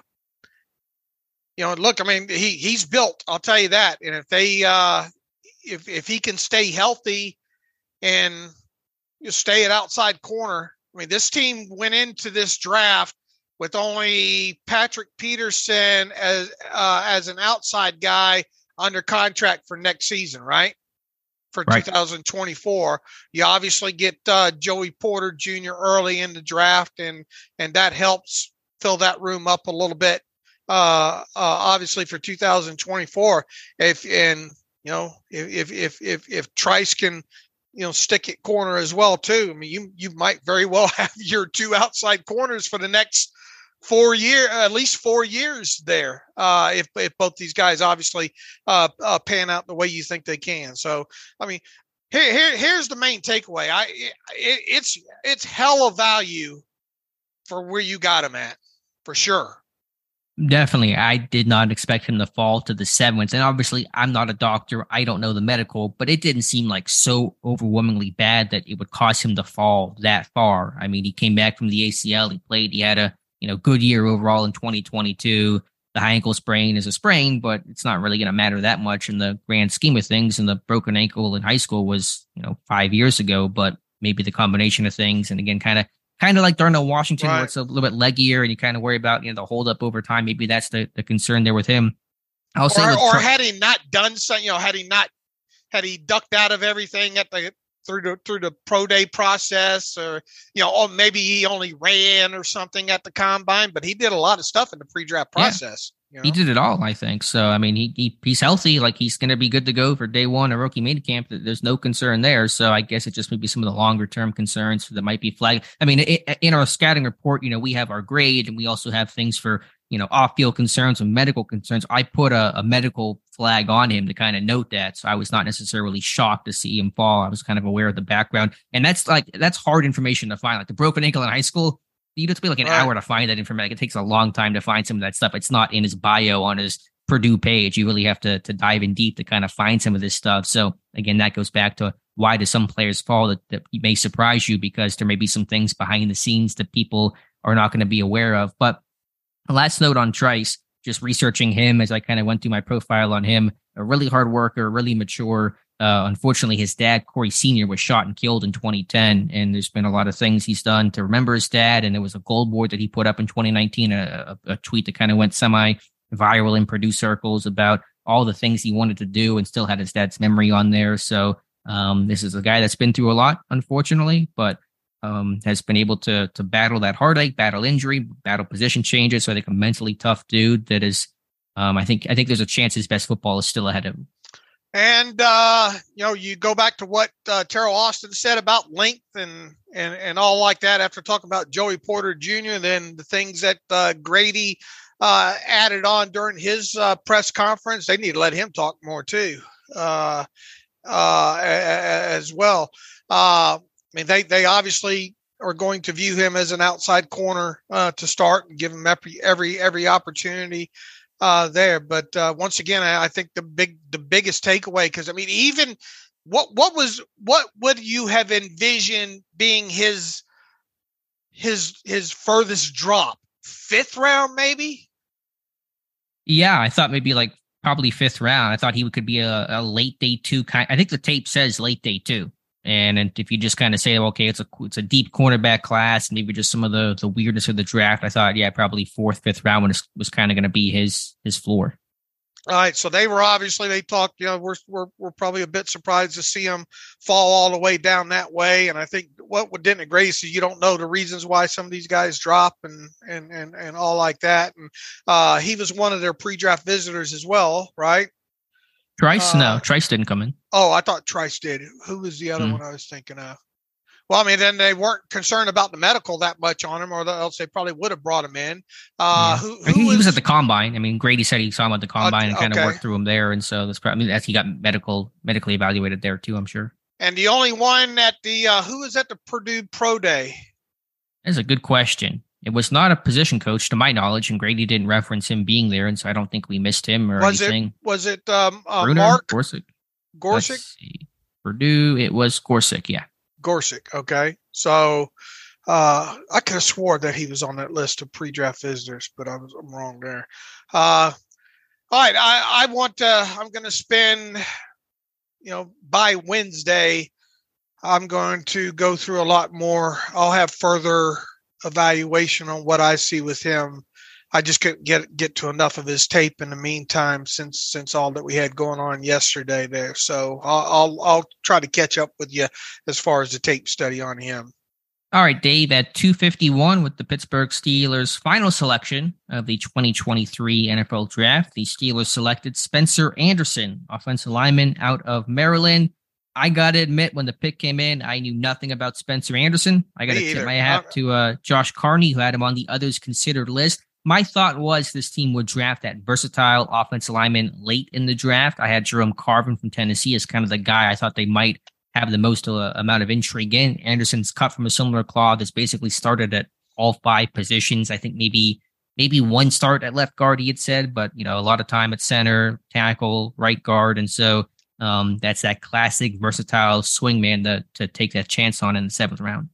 you know, look, I mean, he he's built. I'll tell you that. And if they uh, if if he can stay healthy and you stay at outside corner, I mean, this team went into this draft with only Patrick Peterson as uh, as an outside guy under contract for next season, right? For right. 2024, you obviously get uh, Joey Porter Jr. early in the draft, and and that helps fill that room up a little bit. Uh, uh, obviously for 2024, if and you know if if if if Trice can you know stick at corner as well too. I mean, you you might very well have your two outside corners for the next four year, at least four years there. Uh, if if both these guys obviously uh, uh, pan out the way you think they can. So, I mean, here, here here's the main takeaway. I it, it's it's hella value for where you got him at for sure. Definitely. I did not expect him to fall to the seventh. And obviously, I'm not a doctor. I don't know the medical, but it didn't seem like so overwhelmingly bad that it would cause him to fall that far. I mean, he came back from the ACL. He played. He had a you know, good year overall in 2022. The high ankle sprain is a sprain, but it's not really going to matter that much in the grand scheme of things. And the broken ankle in high school was, you know, five years ago, but maybe the combination of things. And again, kind of, kind of like Darnell Washington, right. where it's a little bit leggier and you kind of worry about, you know, the hold up over time. Maybe that's the, the concern there with him. I'll or, say, or had he not done something, you know, had he not, had he ducked out of everything at the through the through the pro day process or you know or maybe he only ran or something at the combine but he did a lot of stuff in the pre-draft process yeah. you know? he did it all i think so i mean he, he he's healthy like he's going to be good to go for day one of rookie mini camp there's no concern there so i guess it just maybe some of the longer term concerns that might be flagged i mean it, in our scouting report you know we have our grade and we also have things for you know off field concerns and medical concerns i put a, a medical flag on him to kind of note that. So I was not necessarily shocked to see him fall. I was kind of aware of the background. And that's like, that's hard information to find. Like the broken ankle in high school, you have to be like an right. hour to find that information. Like it takes a long time to find some of that stuff. It's not in his bio on his Purdue page. You really have to, to dive in deep to kind of find some of this stuff. So again, that goes back to why do some players fall that, that may surprise you because there may be some things behind the scenes that people are not going to be aware of. But last note on Trice, just researching him as I kind of went through my profile on him. A really hard worker, really mature. Uh, unfortunately, his dad, Cory Sr., was shot and killed in 2010. And there's been a lot of things he's done to remember his dad. And there was a gold board that he put up in 2019, a, a, tweet that kind of went semi viral in Purdue circles about all the things he wanted to do and still had his dad's memory on there. So um, this is a guy that's been through a lot, unfortunately, but um, has been able to to battle that heartache, battle injury, battle position changes. So I think a mentally tough dude that is. Um, I think I think there's a chance his best football is still ahead of him. And uh, you know, you go back to what uh, Teryl Austin said about length and and and all like that after talking about Joey Porter Jr. and Then the things that uh, Grady uh, added on during his uh, press conference, they need to let him talk more too, uh, uh, as well. Uh, mean, they they obviously are going to view him as an outside corner uh, to start and give him every every every opportunity uh, there. But uh, once again, I, I, think the big the biggest takeaway because I mean, even what what was what would you have envisioned being his his his furthest drop fifth round maybe? Yeah, I thought maybe like probably fifth round. I thought he could be a, a late day two kind. I think the tape says late day two. And, if you just kind of say, okay, it's a it's a deep cornerback class, maybe just some of the the weirdness of the draft, I thought, yeah, probably fourth, fifth round was was kind of going to be his his floor. All right, so they were obviously they talked. You know, we're we're we're probably a bit surprised to see them fall all the way down that way. And I think what didn't agree is you don't know the reasons why some of these guys drop and and and and all like that. And uh, he was one of their pre-draft visitors as well, right? Trice? Uh, no, Trice didn't come in. Oh, I thought Trice did. Who was the other mm. one I was thinking of? Well, I mean, then they weren't concerned about the medical that much on him, or else they probably would have brought him in. Uh, Yeah. who, I think who he was was- at the combine. I mean, Grady said he saw him at the combine and kind okay. of worked through him there, and so that's probably I mean, as he got medical medically evaluated there too. I'm sure. and the only one at the uh, who was at the Purdue Pro Day? That's a good question. It was not a position coach, to my knowledge, and Grady didn't reference him being there, and so I don't think we missed him or Was anything. it was it um, uh, Bruner? Mark Gorsuch. Gorsick? Purdue. It was Gorsuch. Yeah. Gorsick. Okay, so uh, I could have swore that he was on that list of pre-draft visitors, but I was I'm wrong there. Uh, all right, I, I want to. I'm going to spend, you know, by Wednesday. I'm going to go through a lot more. I'll have further evaluation on what I see with him. I just couldn't get get to enough of his tape in the meantime since since all that we had going on yesterday there. So I'll I'll, I'll try to catch up with you as far as the tape study on him. All right, Dave, at 251 with the Pittsburgh Steelers' final selection of the 2023 NFL Draft, the Steelers selected Spencer Anderson, offensive lineman out of Maryland. I got to admit, when the pick came in, I knew nothing about Spencer Anderson. I got to tip my hat Uh, to uh, Josh Carney, who had him on the others considered list. My thought was this team would draft that versatile offensive lineman late in the draft. I had Jerome Carvin from Tennessee as kind of the guy I thought they might have the most uh, amount of intrigue in. Anderson's cut from a similar cloth has basically started at all five positions. I think maybe maybe one start at left guard he had said, but you know a lot of time at center, tackle, right guard, and so um, that's that classic versatile swing man to to take that chance on in the seventh round.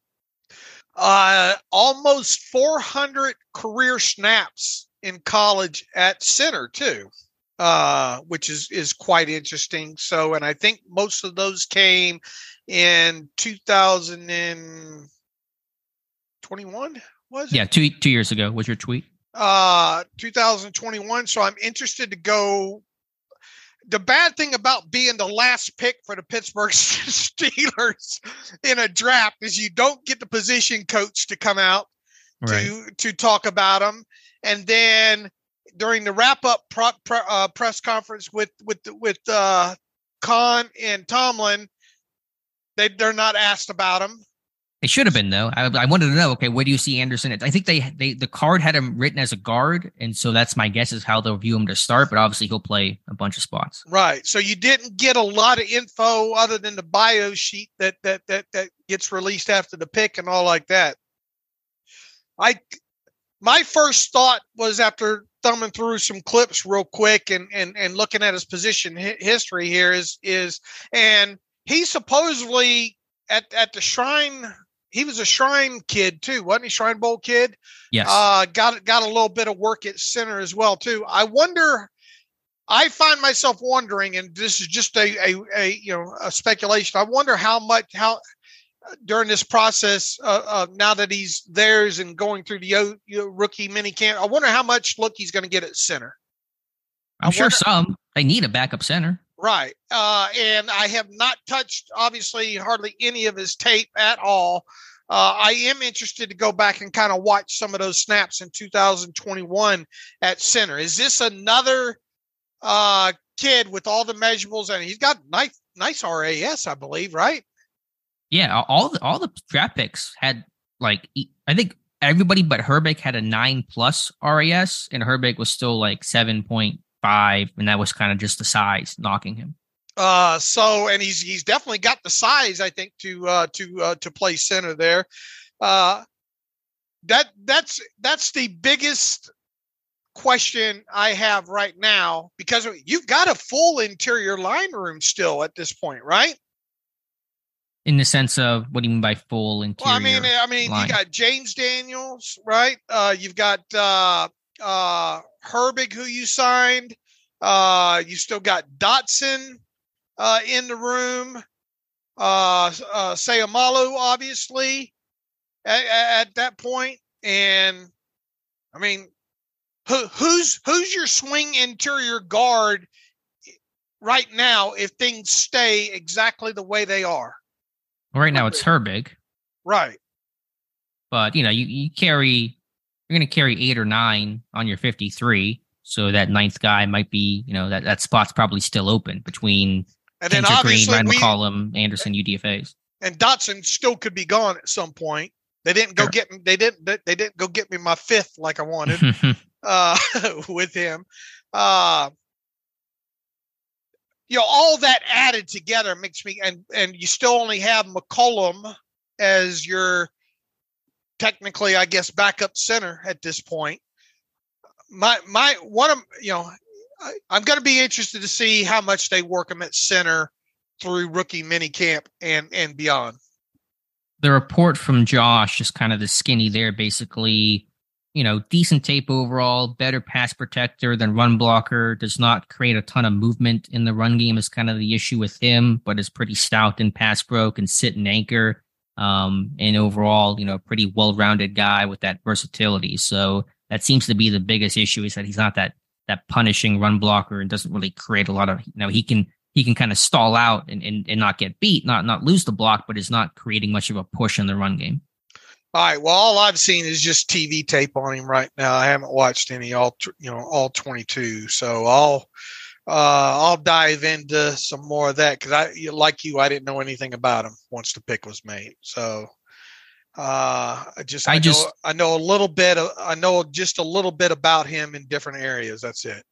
Uh, almost 400 career snaps in college at center too, uh, which is is quite interesting. So, and I think most of those came in 2021. Was it? Yeah, two two years ago was your tweet. uh 2021 so i'm interested to go the bad thing about being the last pick for the pittsburgh steelers in a draft is you don't get the position coach to come out to to talk about them and then during the wrap up pro, pro, uh, press conference with with with uh Khan and Tomlin they they're not asked about him They should have been though. I, I wanted to know. Okay, where do you see Anderson? I think they they the card had him written as a guard, and so that's my guess is how they'll view him to start. But obviously he'll play a bunch of spots. Right. So you didn't get a lot of info other than the bio sheet that that that that gets released after the pick and all like that. I my first thought was after thumbing through some clips real quick and and and looking at his position history here is is and he supposedly at at the shrine he was a shrine kid too wasn't he shrine bowl kid Yes. uh, got got a little bit of work at center as well too. I wonder. I find myself wondering, and this is just a, a, a you know a speculation. I wonder how much how during this process uh, uh, now that he's theirs and going through the o, you know, rookie mini camp. I wonder how much look he's going to get at center. I'm I sure wonder- some they need a backup center. Right. Uh, and I have not touched, obviously, hardly any of his tape at all. Uh, I am interested to go back and kind of watch some of those snaps in 2021 at center. Is this another uh, kid with all the measurables? And he's got nice, nice RAS, I believe, right? Yeah, all the all the draft picks had like I think everybody but Herbig had a nine plus RAS, and Herbig was still like seven point five, and that was kind of just the size knocking him. Uh, so and he's he's definitely got the size, I think, to uh, to uh, to play center there. Uh, that that's that's the biggest question I have right now because you've got a full interior line room still at this point, right? In the sense of what do you mean by full interior? Well, I mean, I mean, line. you got James Daniels, right? Uh, you've got uh, uh, Herbig, who you signed. Uh, you still got Dotson uh, in the room. Uh, uh, Seumalo, obviously, at, at that point, and I mean, who, who's who's your swing interior guard right now if things stay exactly the way they are? Well, right now it's Herbig, Right. but you know you, you carry you're going to carry eight or nine on your 53 so that ninth guy might be you know that that spot's probably still open between And then Kendrick Green, obviously Ryan we, McCollum, Anderson, UDFA's. and Dotson still could be gone at some point. They didn't go Sure. get me. They didn't. They didn't go get me my fifth like I wanted uh, with him. Uh, you know, all that added together makes me, and and you still only have McCollum as your technically, I guess, backup center at this point. My my one of you know, I, I'm going to be interested to see how much they work him at center through rookie mini camp and and beyond. the report from Josh, just kind of the skinny there, basically, you know, decent tape overall, better pass protector than run blocker, does not create a ton of movement in the run game is kind of the issue with him, but is pretty stout in pass broke and sit and anchor. Um, and overall, you know, pretty well rounded guy with that versatility. So that seems to be the biggest issue is that he's not that that punishing run blocker and doesn't really create a lot of you know, he can he can kind of stall out and, and, and not get beat, not not lose the block, but is not creating much of a push in the run game. All right. Well, all I've seen is just TV tape on him right now. I haven't watched any all you know all 22. So I'll uh, I'll dive into some more of that because I like you, I didn't know anything about him once the pick was made. So uh, I just I I, just- know I know a little bit. Of, I know just a little bit about him in different areas. That's it.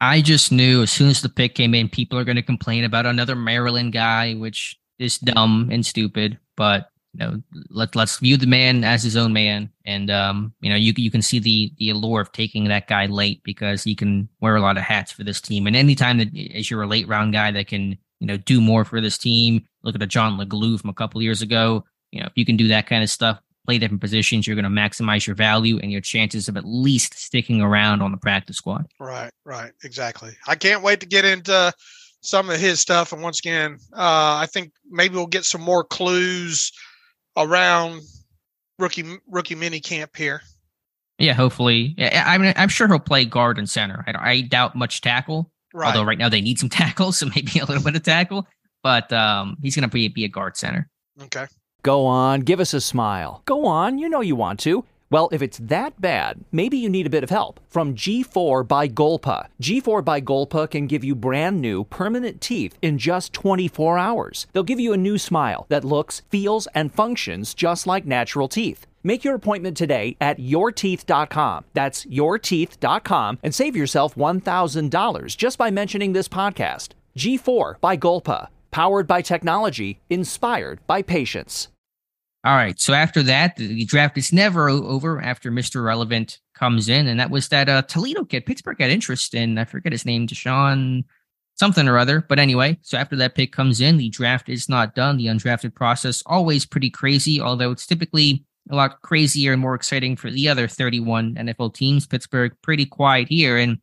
I just knew as soon as the pick came in, people are going to complain about another Maryland guy, which is dumb and stupid. But you know, let let's view the man as his own man, and um, you know, you you can see the the allure of taking that guy late because he can wear a lot of hats for this team. And anytime that as you're a late round guy that can you know do more for this team, look at a John LeGlue from a couple years ago. You know, if you can do that kind of stuff, play different positions, you're going to maximize your value and your chances of at least sticking around on the practice squad. Right, right, exactly. I can't wait to get into some of his stuff. And once again, uh, I think maybe we'll get some more clues around rookie rookie mini camp here. Yeah, hopefully. Yeah, I mean, I'm sure he'll play guard and center. I, I doubt much tackle, Right. although right now they need some tackle, so maybe a little bit of tackle. But um, he's going to be be a guard center. okay. Go on, give us a smile. Go on, you know you want to. Well, if it's that bad, maybe you need a bit of help. From G4 by Golpa. G4 by Golpa can give you brand new permanent teeth in just 24 hours. They'll give you a new smile that looks, feels, and functions just like natural teeth. Make your appointment today at yourteeth.com. That's yourteeth.com and save yourself $1,000 just by mentioning this podcast. G4 by Golpa. Powered by technology, inspired by patients. All right. So after that, the, draft is never over after Mr. Relevant comes in. And that was that uh, Toledo kid. Pittsburgh had interest in, I forget his name, Deshaun something or other. But anyway, so after that pick comes in, the draft is not done. The undrafted process, always pretty crazy, although it's typically a lot crazier and more exciting for the other 31 NFL teams. Pittsburgh, pretty quiet here. And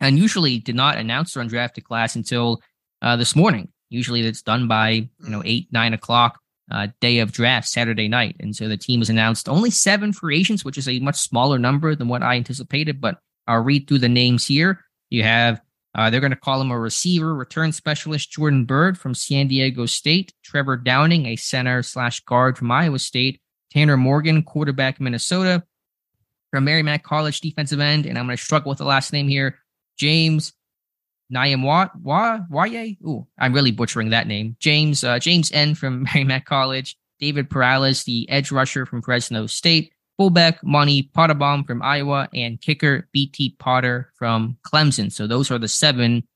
and usually did not announce their undrafted class until uh, this morning. Usually it's done by you know eight nine o'clock uh, day of draft Saturday night, and so the team has announced only seven free agents, which is a much smaller number than what I anticipated. But I'll read through the names here. You have uh, they're going to call him a receiver return specialist Jordan Byrd from San Diego State, Trevor Downing, a center slash guard from Iowa State, Tanner Morgan, quarterback Minnesota, from Merrimack College defensive end, and I'm going to struggle with the last name here, James Nayam Wa Wa Waye. Ooh, I'm really butchering that name. James uh, James N from Merrimack College, David Perales, the edge rusher from Fresno State, fullback Monte Pottebaum from Iowa, and kicker BT Potter from Clemson. So those are the seven.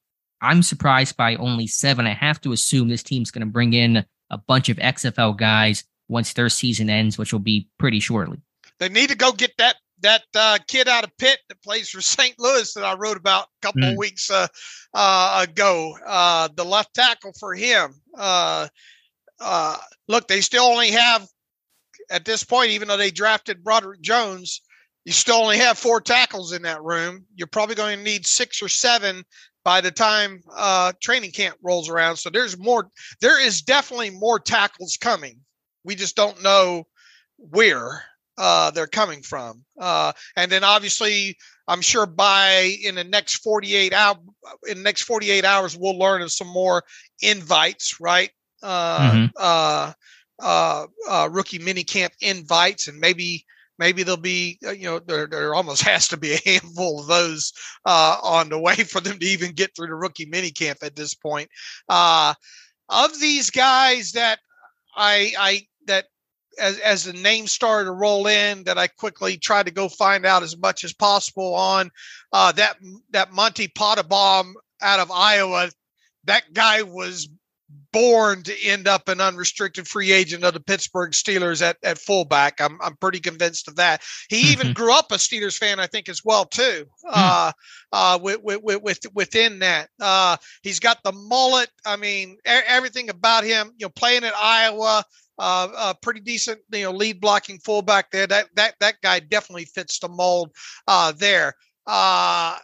I'm surprised by only seven. I have to assume this team's going to bring in a bunch of XFL guys once their season ends, which will be pretty shortly. They need to go get that that uh, kid out of Pitt that plays for St. Louis that I wrote about a couple Mm. of weeks uh, uh, ago. Uh, the left tackle for him. Uh, uh, look, they still only have at this point, even though they drafted Broderick Jones, you still only have four tackles in that room. You're probably going to need six or seven by the time uh, training camp rolls around. So there's more. There is definitely more tackles coming. We just don't know where uh, they're coming from. Uh, and then obviously, I'm sure by in the next 48 hour in the next 48 hours, we'll learn of some more invites, right? Uh, Mhm. uh, uh, uh, rookie mini camp invites, and maybe maybe there'll be uh, you know there, there almost has to be a handful of those uh, on the way for them to even get through the rookie mini camp at this point. Uh, of these guys that I I that as as the names started to roll in, that I quickly tried to go find out as much as possible on uh, that that Monte Pottebaum out of Iowa. That guy was born to end up an unrestricted free agent of the Pittsburgh Steelers at, at fullback. I'm I'm pretty convinced of that. He even grew up a Steelers fan, I think, as well too. Hmm. Uh, uh, with, with, with, within that, uh, he's got the mullet. I mean, everything about him. You know, playing at Iowa, uh, a pretty decent, you know, lead blocking fullback there. That that that guy definitely fits the mold uh, there. Uh,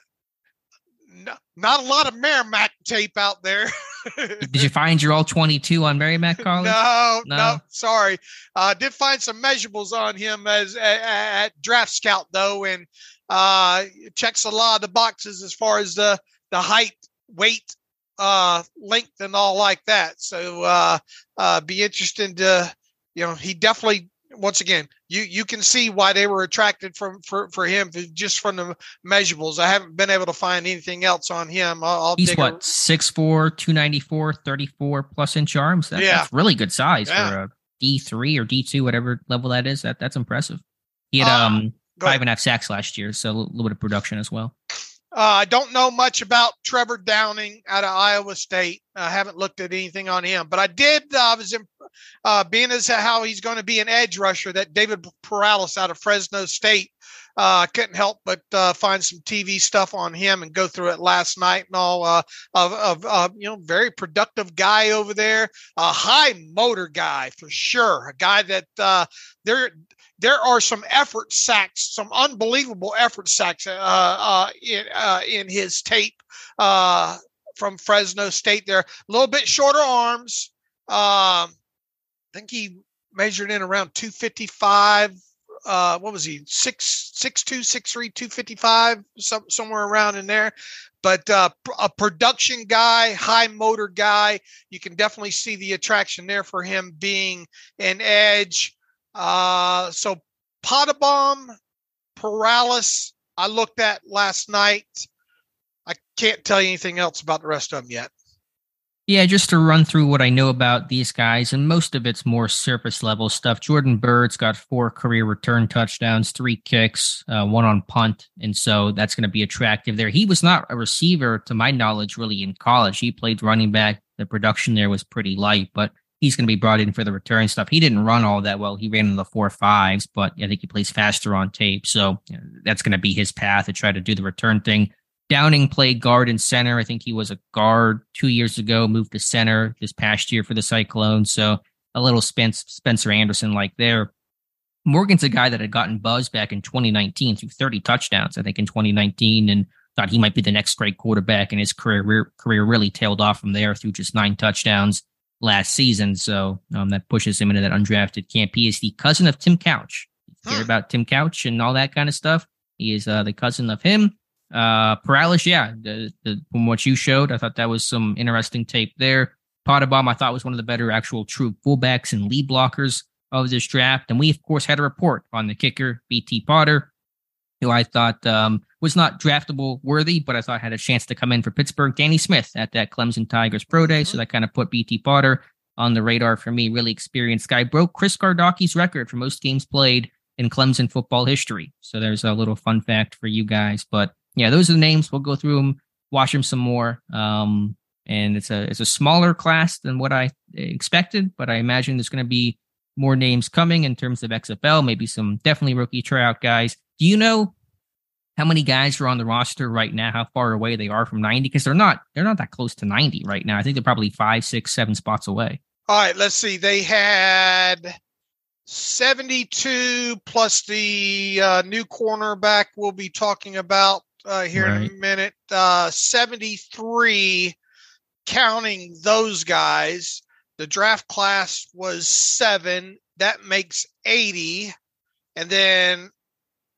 not a lot of Merrimack tape out there. did you find your all 22 on Merrimack College? No, no, no sorry. Uh, did find some measurables on him as at, at Draft Scout though, and uh, checks a lot of the boxes as far as the the height, weight, uh, length, and all like that. So uh, uh, be interesting to you know he definitely once again, you you can see why they were attracted from for, for him just from the measurables. I haven't been able to find anything else on him. I'll, I'll He's what, 6'4", 294, 34 plus inch arms. That, yeah. That's really good size yeah. for a D3 or D2, whatever level that is. That That's impressive. He had uh, um five and a half sacks last year, so a little bit of production as well. Uh, I don't know much about Trevor Downing out of Iowa State. I haven't looked at anything on him, but I did. Uh, I was in, uh, being as how he's going to be an edge rusher. That David Perales out of Fresno State. I uh, couldn't help but uh, find some TV stuff on him and go through it last night and all. Uh, of, of you know, very productive guy over there, a high motor guy for sure. A guy that there there are some effort sacks, some unbelievable effort sacks uh, uh, in uh, in his tape uh, from Fresno State. There, a little bit shorter arms. Um, I think he measured in around 255. Uh, what was he? Six six two six three two fifty five, some, somewhere around in there. But uh, a production guy, high motor guy, you can definitely see the attraction there for him being an edge. Uh, so Pottebaum, Perales, I looked at last night. I can't tell you anything else about the rest of them yet. Yeah, just to run through what I know about these guys, and most of it's more surface level stuff. Jordan Byrd's got four career return touchdowns, three kicks, uh, one on punt, and so that's going to be attractive there. He was not a receiver, to my knowledge, really in college. He played running back. The production there was pretty light, but he's going to be brought in for the return stuff. He didn't run all that well. He ran in the four fives, but I think he plays faster on tape. So that's going to be his path to try to do the return thing. Downing played guard and center. I think he was a guard two years ago, moved to center this past year for the Cyclones. So a little Spence, Spencer Anderson like there. Morgan's a guy that had gotten buzz back in 2019 through 30 touchdowns, I think, in 2019, and thought he might be the next great quarterback. And his career career really tailed off from there through just nine touchdowns last season. So um, that pushes him into that undrafted camp. He is the cousin of Tim Couch. Huh. Hear about Tim Couch and all that kind of stuff. He is uh, the cousin of him. Uh, Perales, yeah, the, the, from what you showed, I thought that was some interesting tape there. Pottebaum, I thought was one of the better actual true fullbacks and lead blockers of this draft. And we, of course, had a report on the kicker, BT Potter, who I thought um, was not draftable worthy, but I thought had a chance to come in for Pittsburgh. Danny Smith at that Clemson Tigers Pro Day. So mm-hmm. that kind of put BT Potter on the radar for me. Really experienced guy. Broke Chris Gardocki's record for most games played in Clemson football history. So there's a little fun fact for you guys. But yeah, those are the names. We'll go through them, watch them some more. Um, and it's a it's a smaller class than what I expected, but I imagine there's going to be more names coming in terms of XFL, maybe some definitely rookie tryout guys. Do you know how many guys are on the roster right now, how far away they are from 90 because they're not they're not that close to 90 right now. I think they're probably five, six, seven spots away. All right, let's see. They had 72 plus the uh, new cornerback we'll be talking about uh, here right. in a minute. Uh, 73 counting those guys. The draft class was seven. That makes 80. And then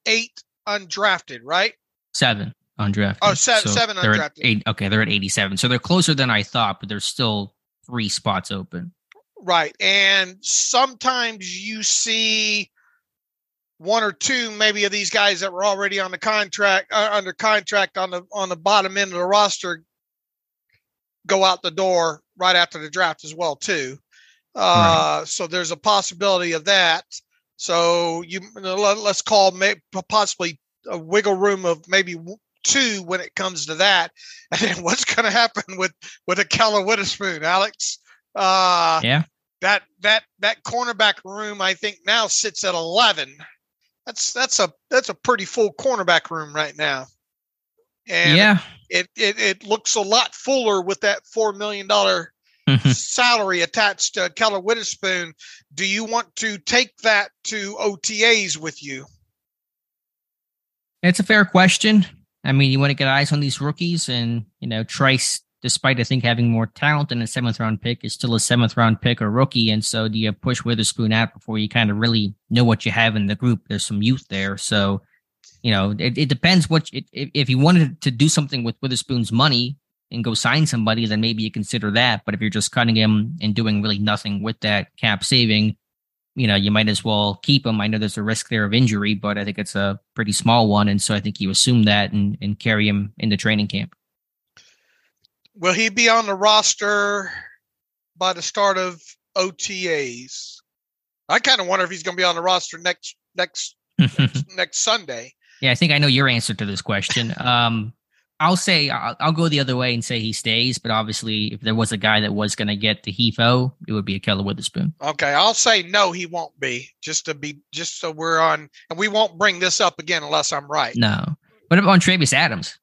eight undrafted, right? Seven undrafted. Oh, seven, so seven undrafted. Eight, okay, they're at 87. So they're closer than I thought, but there's still three spots open. Right. And sometimes you see one or two maybe of these guys that were already on the contract uh, under contract on the on the bottom end of the roster go out the door right after the draft as well too Uh, right. So there's a possibility of that. So you let, us call may, possibly a wiggle room of maybe two when it comes to that. And then what's going to happen with with Ahkello Witherspoon, Alex? Uh, yeah. That that that cornerback room, I think now sits at eleven. That's that's a that's a pretty full cornerback room right now. And yeah, it it, it looks a lot fuller with that four million dollar mm-hmm. salary attached to Ahkello Witherspoon. Do you want to take that to OTAs with you? It's a fair question. I mean, you want to get eyes on these rookies, and you know, Trice, despite I think having more talent than a seventh round pick, is still a seventh round pick or rookie. And so, do you push Witherspoon out before you kind of really know what you have in the group? There's some youth there, so you know, it, it depends what if, if you wanted to do something with Witherspoon's money and go sign somebody, then maybe you consider that. But if you're just cutting him and doing really nothing with that cap saving, you know, you might as well keep him. I know there's a risk there of injury, but I think it's a pretty small one. And so I think you assume that and, and carry him into training camp. Will he be on the roster by the start of OTAs? I kind of wonder if he's going to be on the roster next next next, next Sunday. Yeah, I think I know your answer to this question. Um, I'll say I'll, I'll, go the other way and say he stays, but obviously, if there was a guy that was going to get the HEFO, it would be Ahkello Witherspoon. Okay, I'll say no, he won't be. Just to be, just so we're on, and we won't bring this up again unless I'm right. No, but on Travis Adams,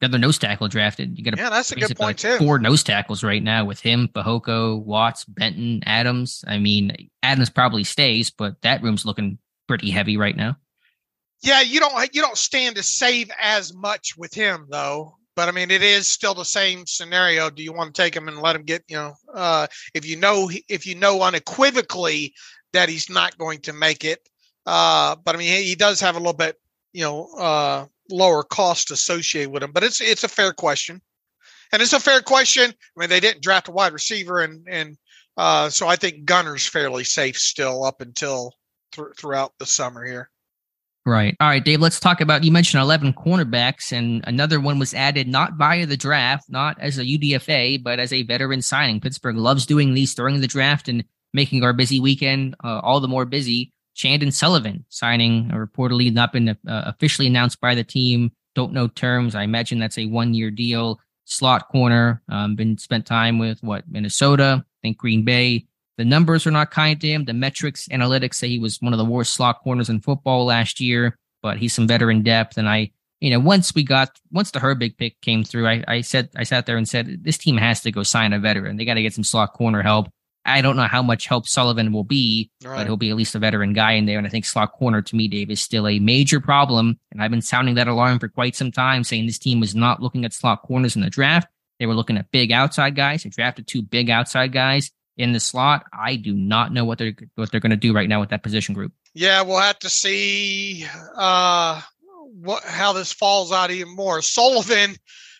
the nose tackle drafted. You got yeah, that's a good point like too. Four nose tackles right now with him, Fehoko, Watts, Benton, Adams. I mean, Adams probably stays, but that room's looking pretty heavy right now. Yeah, you don't you don't stand to save as much with him though. But I mean, it is still the same scenario. Do you want to take him and let him get you know uh, if you know if you know unequivocally that he's not going to make it? Uh, but I mean, he, he does have a little bit you know uh, lower cost associated with him. But it's it's a fair question, and it's a fair question. I mean, they didn't draft a wide receiver, and and uh, so I think Gunner's fairly safe still up until th- throughout the summer here. Right. All right, Dave, let's talk about you mentioned 11 cornerbacks, and another one was added not via the draft, not as a UDFA, but as a veteran signing. Pittsburgh loves doing these during the draft and making our busy weekend uh, all the more busy. Chandon Sullivan signing, uh, reportedly not been uh, officially announced by the team. Don't know terms. I imagine that's a one year deal. Slot corner, um, been spent time with what, Minnesota, I think Green Bay. The numbers are not kind to him. The metrics analytics say he was one of the worst slot corners in football last year, but he's some veteran depth. And I, you know, once we got once the Herbig pick came through, I, I said I sat there and said this team has to go sign a veteran. They got to get some slot corner help. I don't know how much help Sullivan will be, right. but he'll be at least a veteran guy in there. And I think slot corner to me, Dave, is still a major problem. And I've been sounding that alarm for quite some time, saying this team was not looking at slot corners in the draft. They were looking at big outside guys. They drafted two big outside guys in the slot. I do not know what they're what they're going to do right now with that position group. Yeah, we'll have to see uh, what how this falls out even more. Sullivan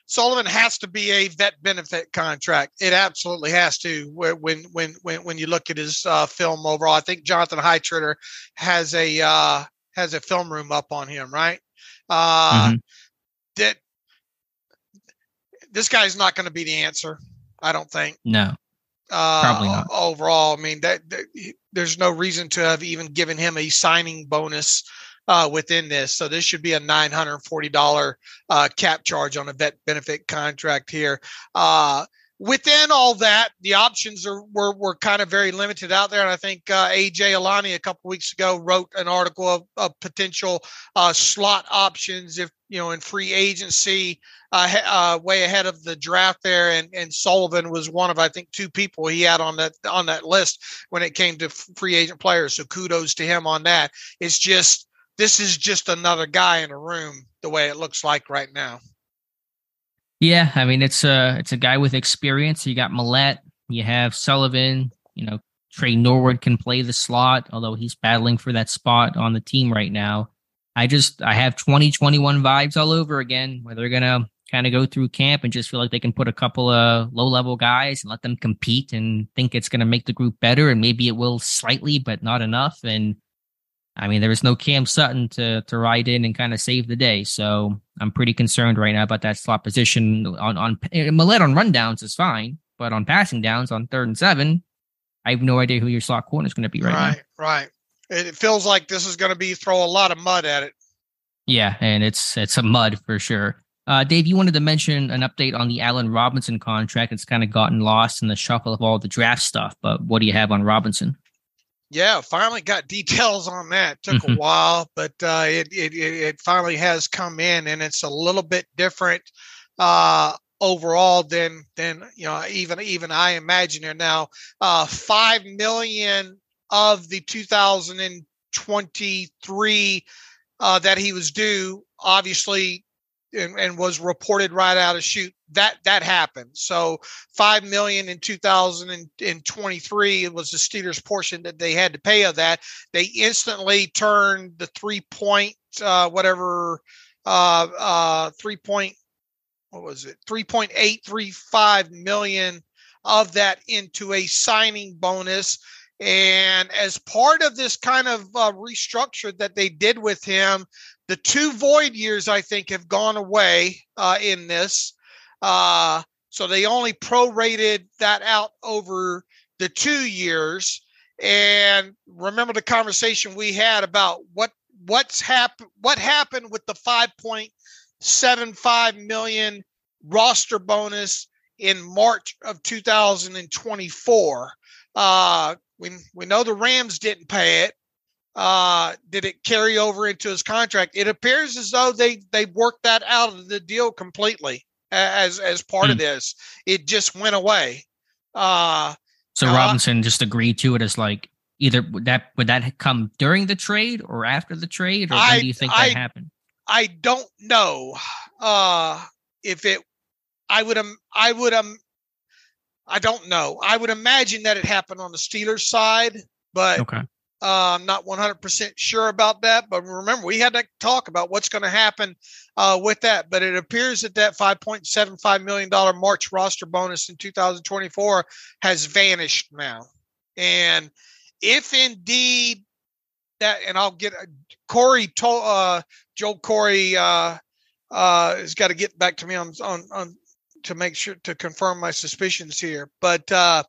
Sullivan has to be a vet benefit contract. It absolutely has to. When when when when you look at his uh, film overall, I think Jonathan Heitritter has a uh, has a film room up on him, right? Uh, mm-hmm. That this guy's not going to be the answer. I don't think. No. Uh, Probably not. Overall, I mean that, that, there's no reason to have even given him a signing bonus uh, within this. So this should be a nine hundred forty dollar uh, cap charge on a vet benefit contract here. Uh, within all that, the options are were, were kind of very limited out there. And I think uh, AJ Alani a couple weeks ago wrote an article of, of potential uh, slot options if you know in free agency uh, uh, way ahead of the draft there, and and Sullivan was one of I think two people he had on that on that list when it came to free agent players. So kudos to him on that. It's just this is just another guy in a room the way it looks like right now. Yeah, I mean it's a it's a guy with experience. You got Maulet, you have Sullivan, you know Tre Norwood can play the slot, although he's battling for that spot on the team right now. I just I have 2021 vibes all over again, where they're gonna kind of go through camp and just feel like they can put a couple of low level guys and let them compete and think it's to make the group better. And maybe it will slightly, but not enough. And I mean, there is no Cam Sutton to, to ride in and kind of save the day. So I'm pretty concerned right now about that slot position on, on Maulet on rundowns is fine, but on passing downs on third and seven, I have no idea who your slot corner is going to be right, right, now. right. It feels like this is going to be throw a lot of mud at it. Yeah, and it's it's a mud for sure. Uh, Dave, you wanted to mention an update on the Allen Robinson contract. It's kind of gotten lost in the shuffle of all the draft stuff, but what do you have on Robinson? Yeah, finally got details on that. Took a while, but uh, it, it it finally has come in, and it's a little bit different uh, overall than than you know even even I imagine it now. Uh, Five million of the 2023 uh, that he was due, obviously and, and, was reported right out of shoot that that happened. So 5 million in 2023 it was the steelers portion that they had to pay of that. They instantly turned the three point uh, whatever uh, uh, three point what was it? 3.835 million of that into a signing bonus. And as part of this kind of uh, restructure that they did with him the two void years, I think, have gone away uh, in this. Uh, so they only prorated that out over the two years. And remember the conversation we had about what what's happened what happened with the 5.75 million roster bonus in March of 2024. Uh, we we know the Rams didn't pay it uh, did it carry over into his contract? It appears as though they they worked that out of the deal completely as as part mm. of this. It just went away. Uh, so uh, Robinson just agreed to it as like either would that would that come during the trade or after the trade, or I, when do you think that happened? I don't know uh, if it. I would um I would um I don't know. I would imagine that it happened on the Steelers side, but okay. Uh, I'm not 100% sure about that, but remember, we had to talk about what's going to happen uh, with that. But it appears that that $5.75 million March roster bonus in 2024 has vanished now. And if indeed that, and I'll get uh, Corey, told, uh, Joe Corey uh, uh, has got to get back to me on, on, on to make sure to confirm my suspicions here. But uh,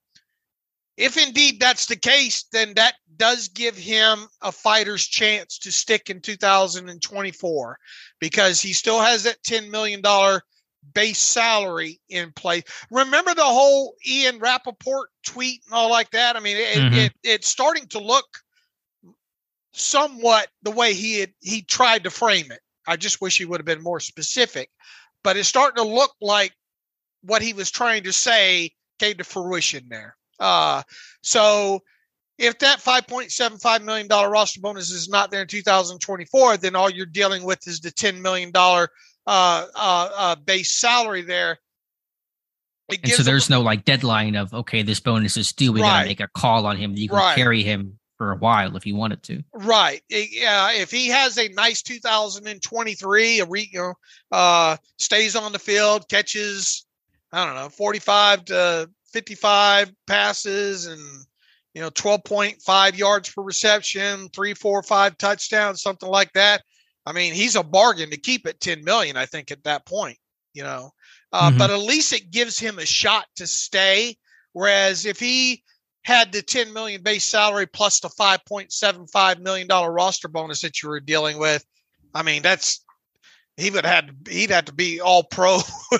if indeed that's the case, then that does give him a fighter's chance to stick in 2024 because he still has that $10 million base salary in place. Remember the whole Ian Rapoport tweet and all like that? I mean, it, mm-hmm. it, it's starting to look somewhat the way he had he tried to frame it. I just wish he would have been more specific, but it's starting to look like what he was trying to say came to fruition there. Uh, so if that $5.75 million roster bonus is not there in 2024, then all you're dealing with is the $10 million uh, uh, uh, base salary there. And so there's no like deadline of, okay, this bonus is due. We right. got to make a call on him. You can right. carry him for a while if you wanted to. Right. Yeah. If he has a nice 2023, a re, you know, uh, stays on the field, catches, I don't know, 45 to 55 passes and you know 12.5 yards per reception, three, four, five touchdowns, something like that. I mean, he's a bargain to keep at 10 million. I think at that point, you know, uh, mm-hmm. but at least it gives him a shot to stay. Whereas if he had the 10 million base salary plus the 5.75 million dollar roster bonus that you were dealing with, I mean, that's he would have had he'd have to be all pro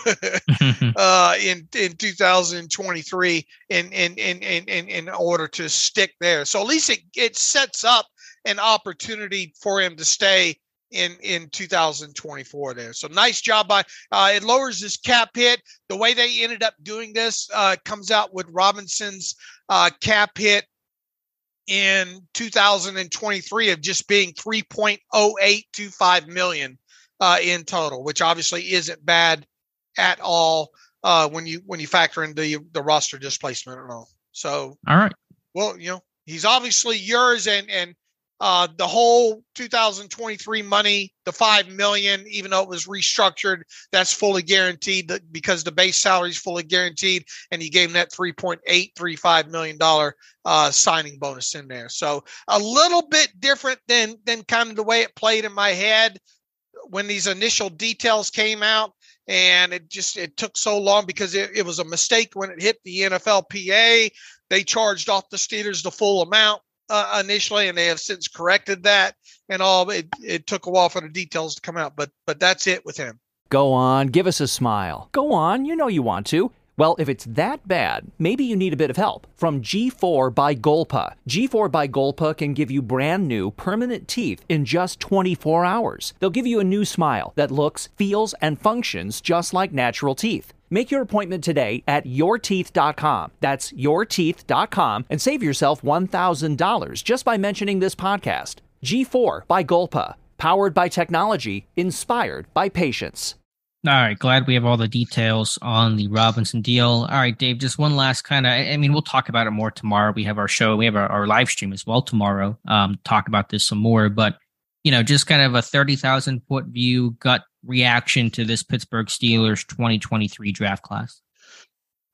uh, in in 2023 in in, in in in order to stick there. So at least it it sets up an opportunity for him to stay in in 2024 there. So nice job by uh, it lowers his cap hit. The way they ended up doing this uh, comes out with Robinson's uh, cap hit in 2023 of just being 3.0825 million uh, in total, which obviously isn't bad at all uh, when you when you factor in the the roster displacement and all. So, all right. Well, you know, he's obviously yours, and and uh, the whole 2023 money, the five million, even though it was restructured, that's fully guaranteed because the base salary is fully guaranteed, and he gave him that 3.835 million dollar uh, signing bonus in there. So a little bit different than than kind of the way it played in my head when these initial details came out and it just it took so long because it, it was a mistake when it hit the NFLPA they charged off the Steelers the full amount uh, initially, and they have since corrected that and all. It, it took a while for the details to come out, but but that's it with him. Go on, give us a smile. Go on, you know you want to. Well, if it's that bad, maybe you need a bit of help. From G4 by Golpa. G4 by Golpa can give you brand new permanent teeth in just 24 hours. They'll give you a new smile that looks, feels, and functions just like natural teeth. Make your appointment today at yourteeth.com. That's yourteeth.com and save yourself $1,000 just by mentioning this podcast. G4 by Golpa. Powered by technology, inspired by patients. All right, glad we have all the details on the Robinson deal. All right, Dave, just one last kind of, I mean, we'll talk about it more tomorrow. We have our show, we have our, our live stream as well tomorrow. Um, talk about this some more, but you know, just kind of a 30,000 foot view, gut reaction to this Pittsburgh Steelers 2023 draft class.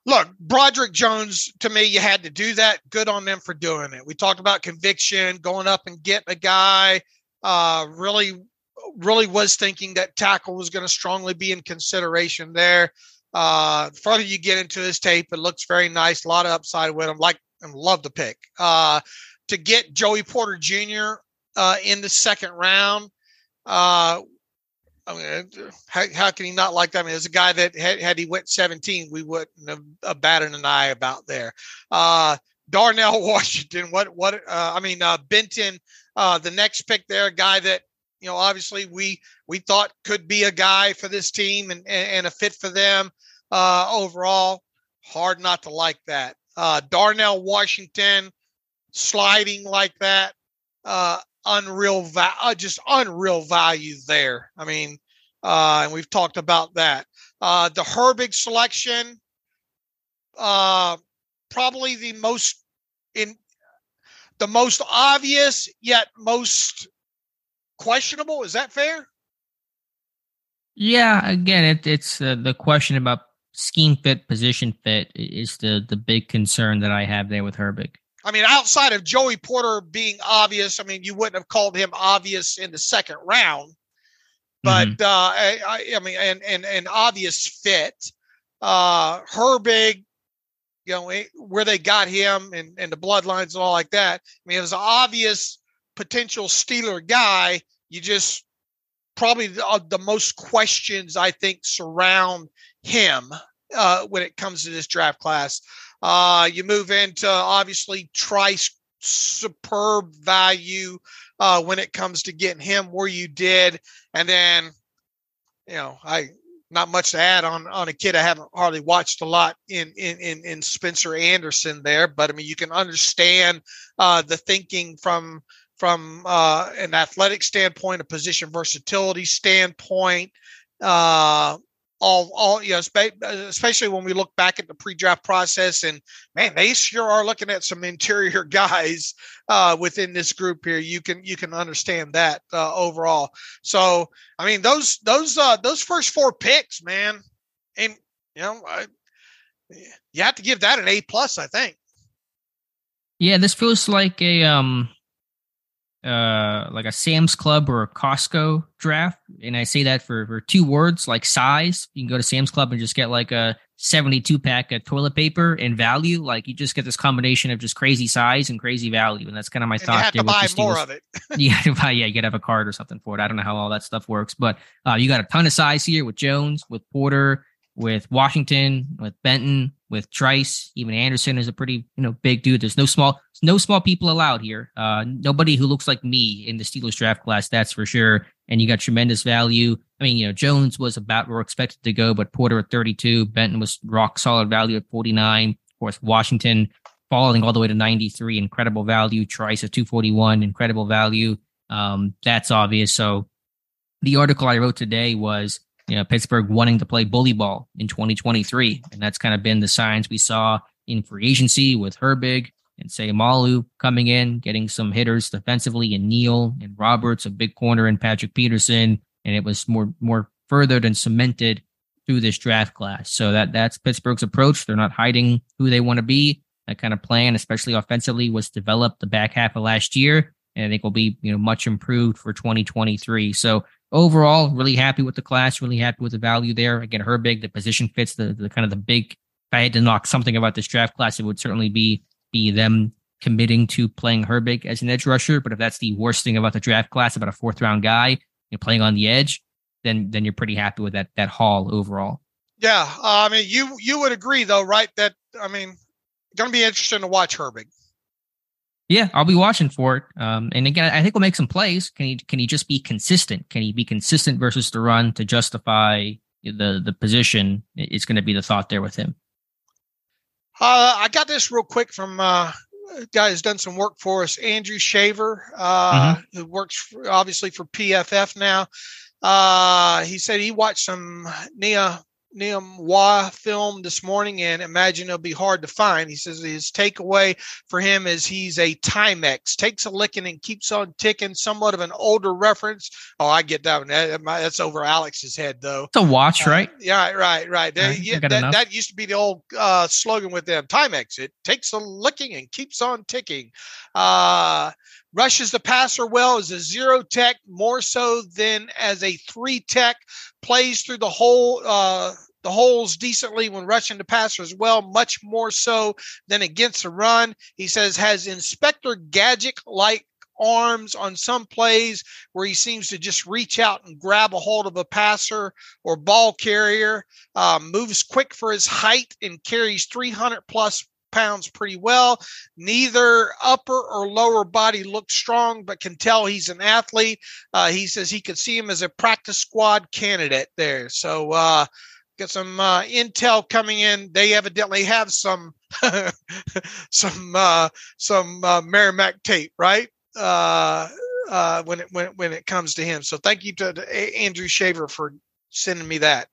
Look, Broderick Jones, to me, you had to do that. Good on them for doing it. We talked about conviction, going up and getting a guy, uh, really really was thinking that tackle was going to strongly be in consideration there. Uh, the further you get into this tape, it looks very nice. A lot of upside with him. Like and love the pick. Uh, to get Joey Porter Jr. Uh, in the second round, uh, I mean, how, how, can he not like that? I mean, there's a guy that had, had he went 17, we wouldn't have uh, batted an eye about there. Uh, Darnell Washington, what, what, uh, I mean, uh, Benton, uh, the next pick there, a guy that you know, obviously we we thought could be a guy for this team and and, a fit for them uh, overall. Hard not to like that. Uh, Darnell Washington sliding like that, uh, unreal, va- uh, just unreal value there. I mean, uh, and we've talked about that. Uh, the Herbig selection, uh, probably the most in the most obvious yet most questionable. Is that fair? Yeah. Again, it, it's uh, the question about scheme fit, position fit is the the big concern that I have there with Herbig. I mean, outside of Joey Porter being obvious, I mean, you wouldn't have called him obvious in the second round, but mm-hmm. uh, I, I, mean, and and an obvious fit. Uh, Herbig, you know, eh, where they got him and and the bloodlines and all like that. I mean, it was obvious potential Steeler guy. You just probably the, uh, the most questions I think surround him uh, when it comes to this draft class. Uh, you move into obviously Trice superb value uh, when it comes to getting him where you did, and then you know I not much to add on on a kid I haven't hardly watched a lot in in in, in Spencer Anderson there, but I mean you can understand uh, the thinking from from uh, an athletic standpoint, a position versatility standpoint. Uh, all, all, you know, especially when we look back at the pre-draft process, and man, they sure are looking at some interior guys uh, within this group here. You can you can understand that uh, overall. So, I mean, those those uh, those first four picks, man, and you know, I, you have to give that an A plus, I think. Yeah, this feels like a um uh, like a Sam's Club or a Costco draft, and I say that for for two words like size. You can go to Sam's Club and just get like a 72 pack of toilet paper and value. Like you just get this combination of just crazy size and crazy value, and that's kind of my and thought. You have to buy more of it. yeah, buy, yeah, you got to have a card or something for it. I don't know how all that stuff works, but uh, you got a ton of size here with Jones, with Porter, with Washington, with Benton, with Trice, even Anderson is a pretty you know big dude. There's no small no small people allowed here. Uh, nobody who looks like me in the Steelers draft class, that's for sure. And you got tremendous value. I mean, you know, Jones was about where expected to go, but Porter at 32, Benton was rock solid value at 49. Of course, Washington falling all the way to 93, incredible value. Trice at 241, incredible value. Um, that's obvious. So the article I wrote today was you know, Pittsburgh wanting to play bully ball in 2023. And that's kind of been the signs we saw in free agency with Herbig and Seumalo coming in, getting some hitters defensively and Neal and Roberts, a big corner and Patrick Peterson. And it was more more furthered and cemented through this draft class. So that that's Pittsburgh's approach. They're not hiding who they want to be. That kind of plan, especially offensively, was developed the back half of last year. And I think will be, you know, much improved for 2023. So overall, really happy with the class, really happy with the value there. Again, Herbig, the position fits the, the kind of the big. If I had to knock something about this draft class, it would certainly be be them committing to playing Herbig as an edge rusher. But if that's the worst thing about the draft class, about a fourth round guy you know, playing on the edge, then then you're pretty happy with that that haul overall. Yeah, uh, I mean, you you would agree though, right? That I mean, going to be interesting to watch Herbig. Yeah, I'll be watching for it. Um, and again, I think we'll make some plays. Can he can he just be consistent? Can he be consistent versus the run to justify the the position? It's going to be the thought there with him. Uh, I got this real quick from uh, a guy who's done some work for us, Andrew Shaver, uh, mm-hmm. who works for, obviously for PFF now. Uh, he said he watched some Nia Wah film this morning and imagine it'll be hard to find. He says his takeaway for him is he's a Timex, takes a licking and keeps on ticking, somewhat of an older reference. Oh, I get that one. that's over Alex's head, though. It's a watch, uh, right? Yeah, right, right. There, yeah, that, that, used to be the old uh, slogan with them Timex. It takes a licking and keeps on ticking. Uh, rushes the passer well as a zero tech, more so than as a three tech. Plays through the whole uh, the holes decently when rushing the passer as well, much more so than against the run. He says has Inspector Gadget like arms on some plays where he seems to just reach out and grab a hold of a passer or ball carrier. Uh, moves quick for his height and carries 300 plus pounds pretty well. Neither upper or lower body looks strong, but can tell he's an athlete. Uh, he says he could see him as a practice squad candidate there. So, uh, Get some uh, intel coming in. They evidently have some some uh, some uh, Merrimack tape, right? Uh, uh, when it when when it comes to him. So thank you to, to Andrew Shaver for sending me that.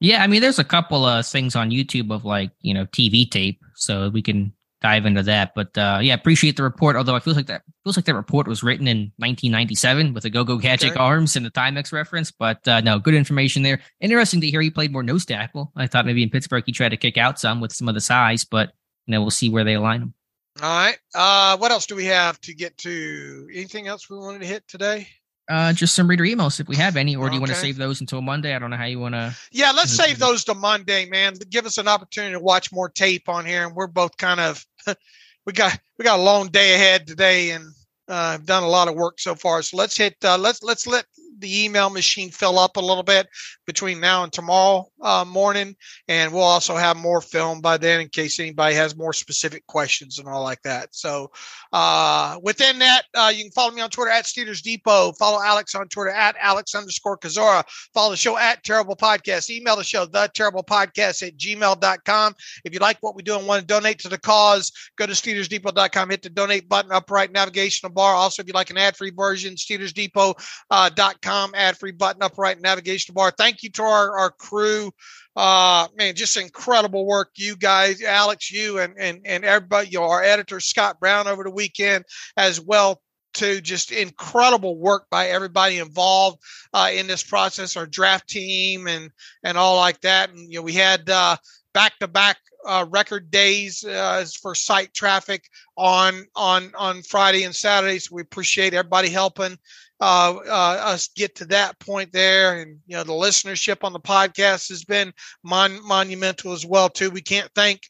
Yeah, I mean, there's a couple of things on YouTube of like you know TV tape, so we can dive into that. But uh, yeah, appreciate the report. Although I feel like that feels like that report was written in 1997 with the Go Go Gadget arms and the Timex reference. But uh, no, good information there. Interesting to hear he played more nose tackle. I thought maybe in Pittsburgh he tried to kick out some with some of the size, but you know we'll see where they align him. All right. Uh, what else do we have to get to? Anything else we wanted to hit today? Uh, just some reader emails if we have any, or do you want to save those until Monday? I don't know how you want to. Yeah, let's save those to Monday, man. Give us an opportunity to watch more tape on here, and we're both kind of we got we got a long day ahead today, and uh, I've done a lot of work so far. So let's hit uh, let's let's let the email machine fill up a little bit between now and tomorrow uh, morning, and we'll also have more film by then in case anybody has more specific questions and all like that. So, uh, within that, uh, you can follow me on Twitter at Steelers Depot. Follow Alex on Twitter at Alex underscore Kozora. Follow the show at Terrible Podcast. Email the show, the Terrible Podcast at gmail.com. If you like what we do and want to donate to the cause, go to SteelersDepot.com, hit the donate button, upright navigational bar. Also, if you like an ad free version, SteelersDepot.com, uh, ad free button, upright navigation bar. Thank you to our, our crew. Uh, man, just incredible work, you guys, Alex, you and and and everybody. You know, our editor Scott Brown over the weekend as well to just incredible work by everybody involved uh, in this process, our draft team and and all like that. And you know, we had back to back record days uh, for site traffic on on on Friday and Saturday. So we appreciate everybody helping uh, uh, us get to that point there. And, you know, the listenership on the podcast has been mon- monumental as well, too. We can't thank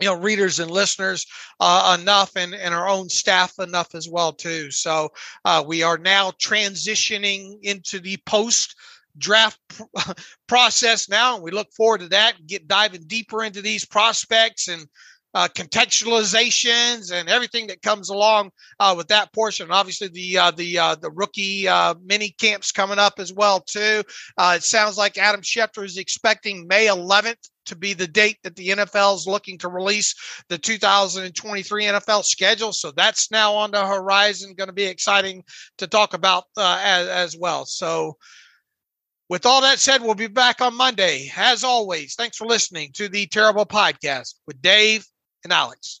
you know readers and listeners uh, enough and, and our own staff enough as well too so uh, we are now transitioning into the post draft pr- process now and we look forward to that get diving deeper into these prospects and uh, contextualizations and everything that comes along uh, with that portion. Obviously, the uh, the uh, the rookie uh, mini camps coming up as well too. Uh, it sounds like Adam Schefter is expecting May 11th to be the date that the NFL is looking to release the 2023 NFL schedule. So that's now on the horizon. Going to be exciting to talk about as, as well. So. With all that said, we'll be back on Monday. As always, thanks for listening to the Terrible Podcast with Dave and